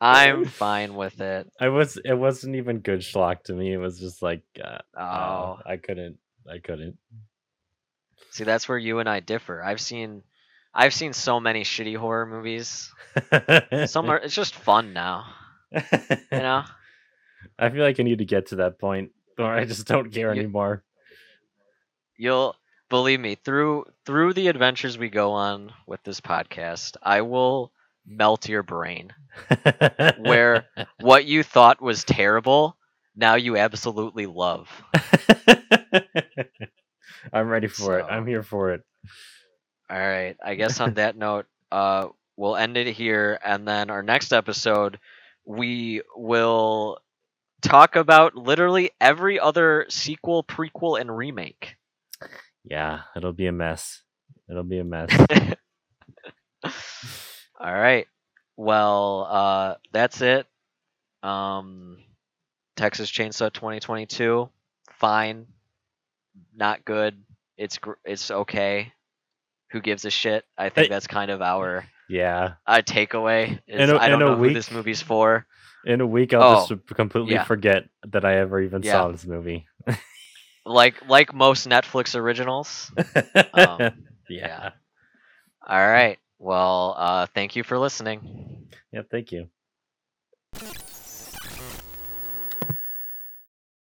i'm fine with it I was. It wasn't even good schlock to me. It was just like, uh, oh uh, I couldn't. I couldn't. See that's where you and i differ. I've seen i've seen so many shitty horror movies. Some are it's just fun now. You know? I feel like I need to get to that point, or I just don't care You- anymore. you'll believe me through through the adventures we go on with this podcast i will melt your brain. Where- what you thought was terrible now you absolutely love I'm ready for it. I'm here for it. all right i guess on that note uh we'll end it here and then our next episode we will talk about literally every other sequel prequel and remake Yeah, it'll be a mess. It'll be a mess. All right. Well, uh, that's it. Um, Texas Chainsaw 2022, fine, not good. It's gr- it's okay. Who gives a shit? I think Hey. that's kind of our yeah. uh, takeaway. Is In a- I don't in a know who week- this movie's for. In a week, I'll Oh, just completely yeah. forget that I ever even Yeah. saw this movie. Like like most Netflix originals. Um, yeah. All right. Well, uh, thank you for listening. Yeah. Thank you.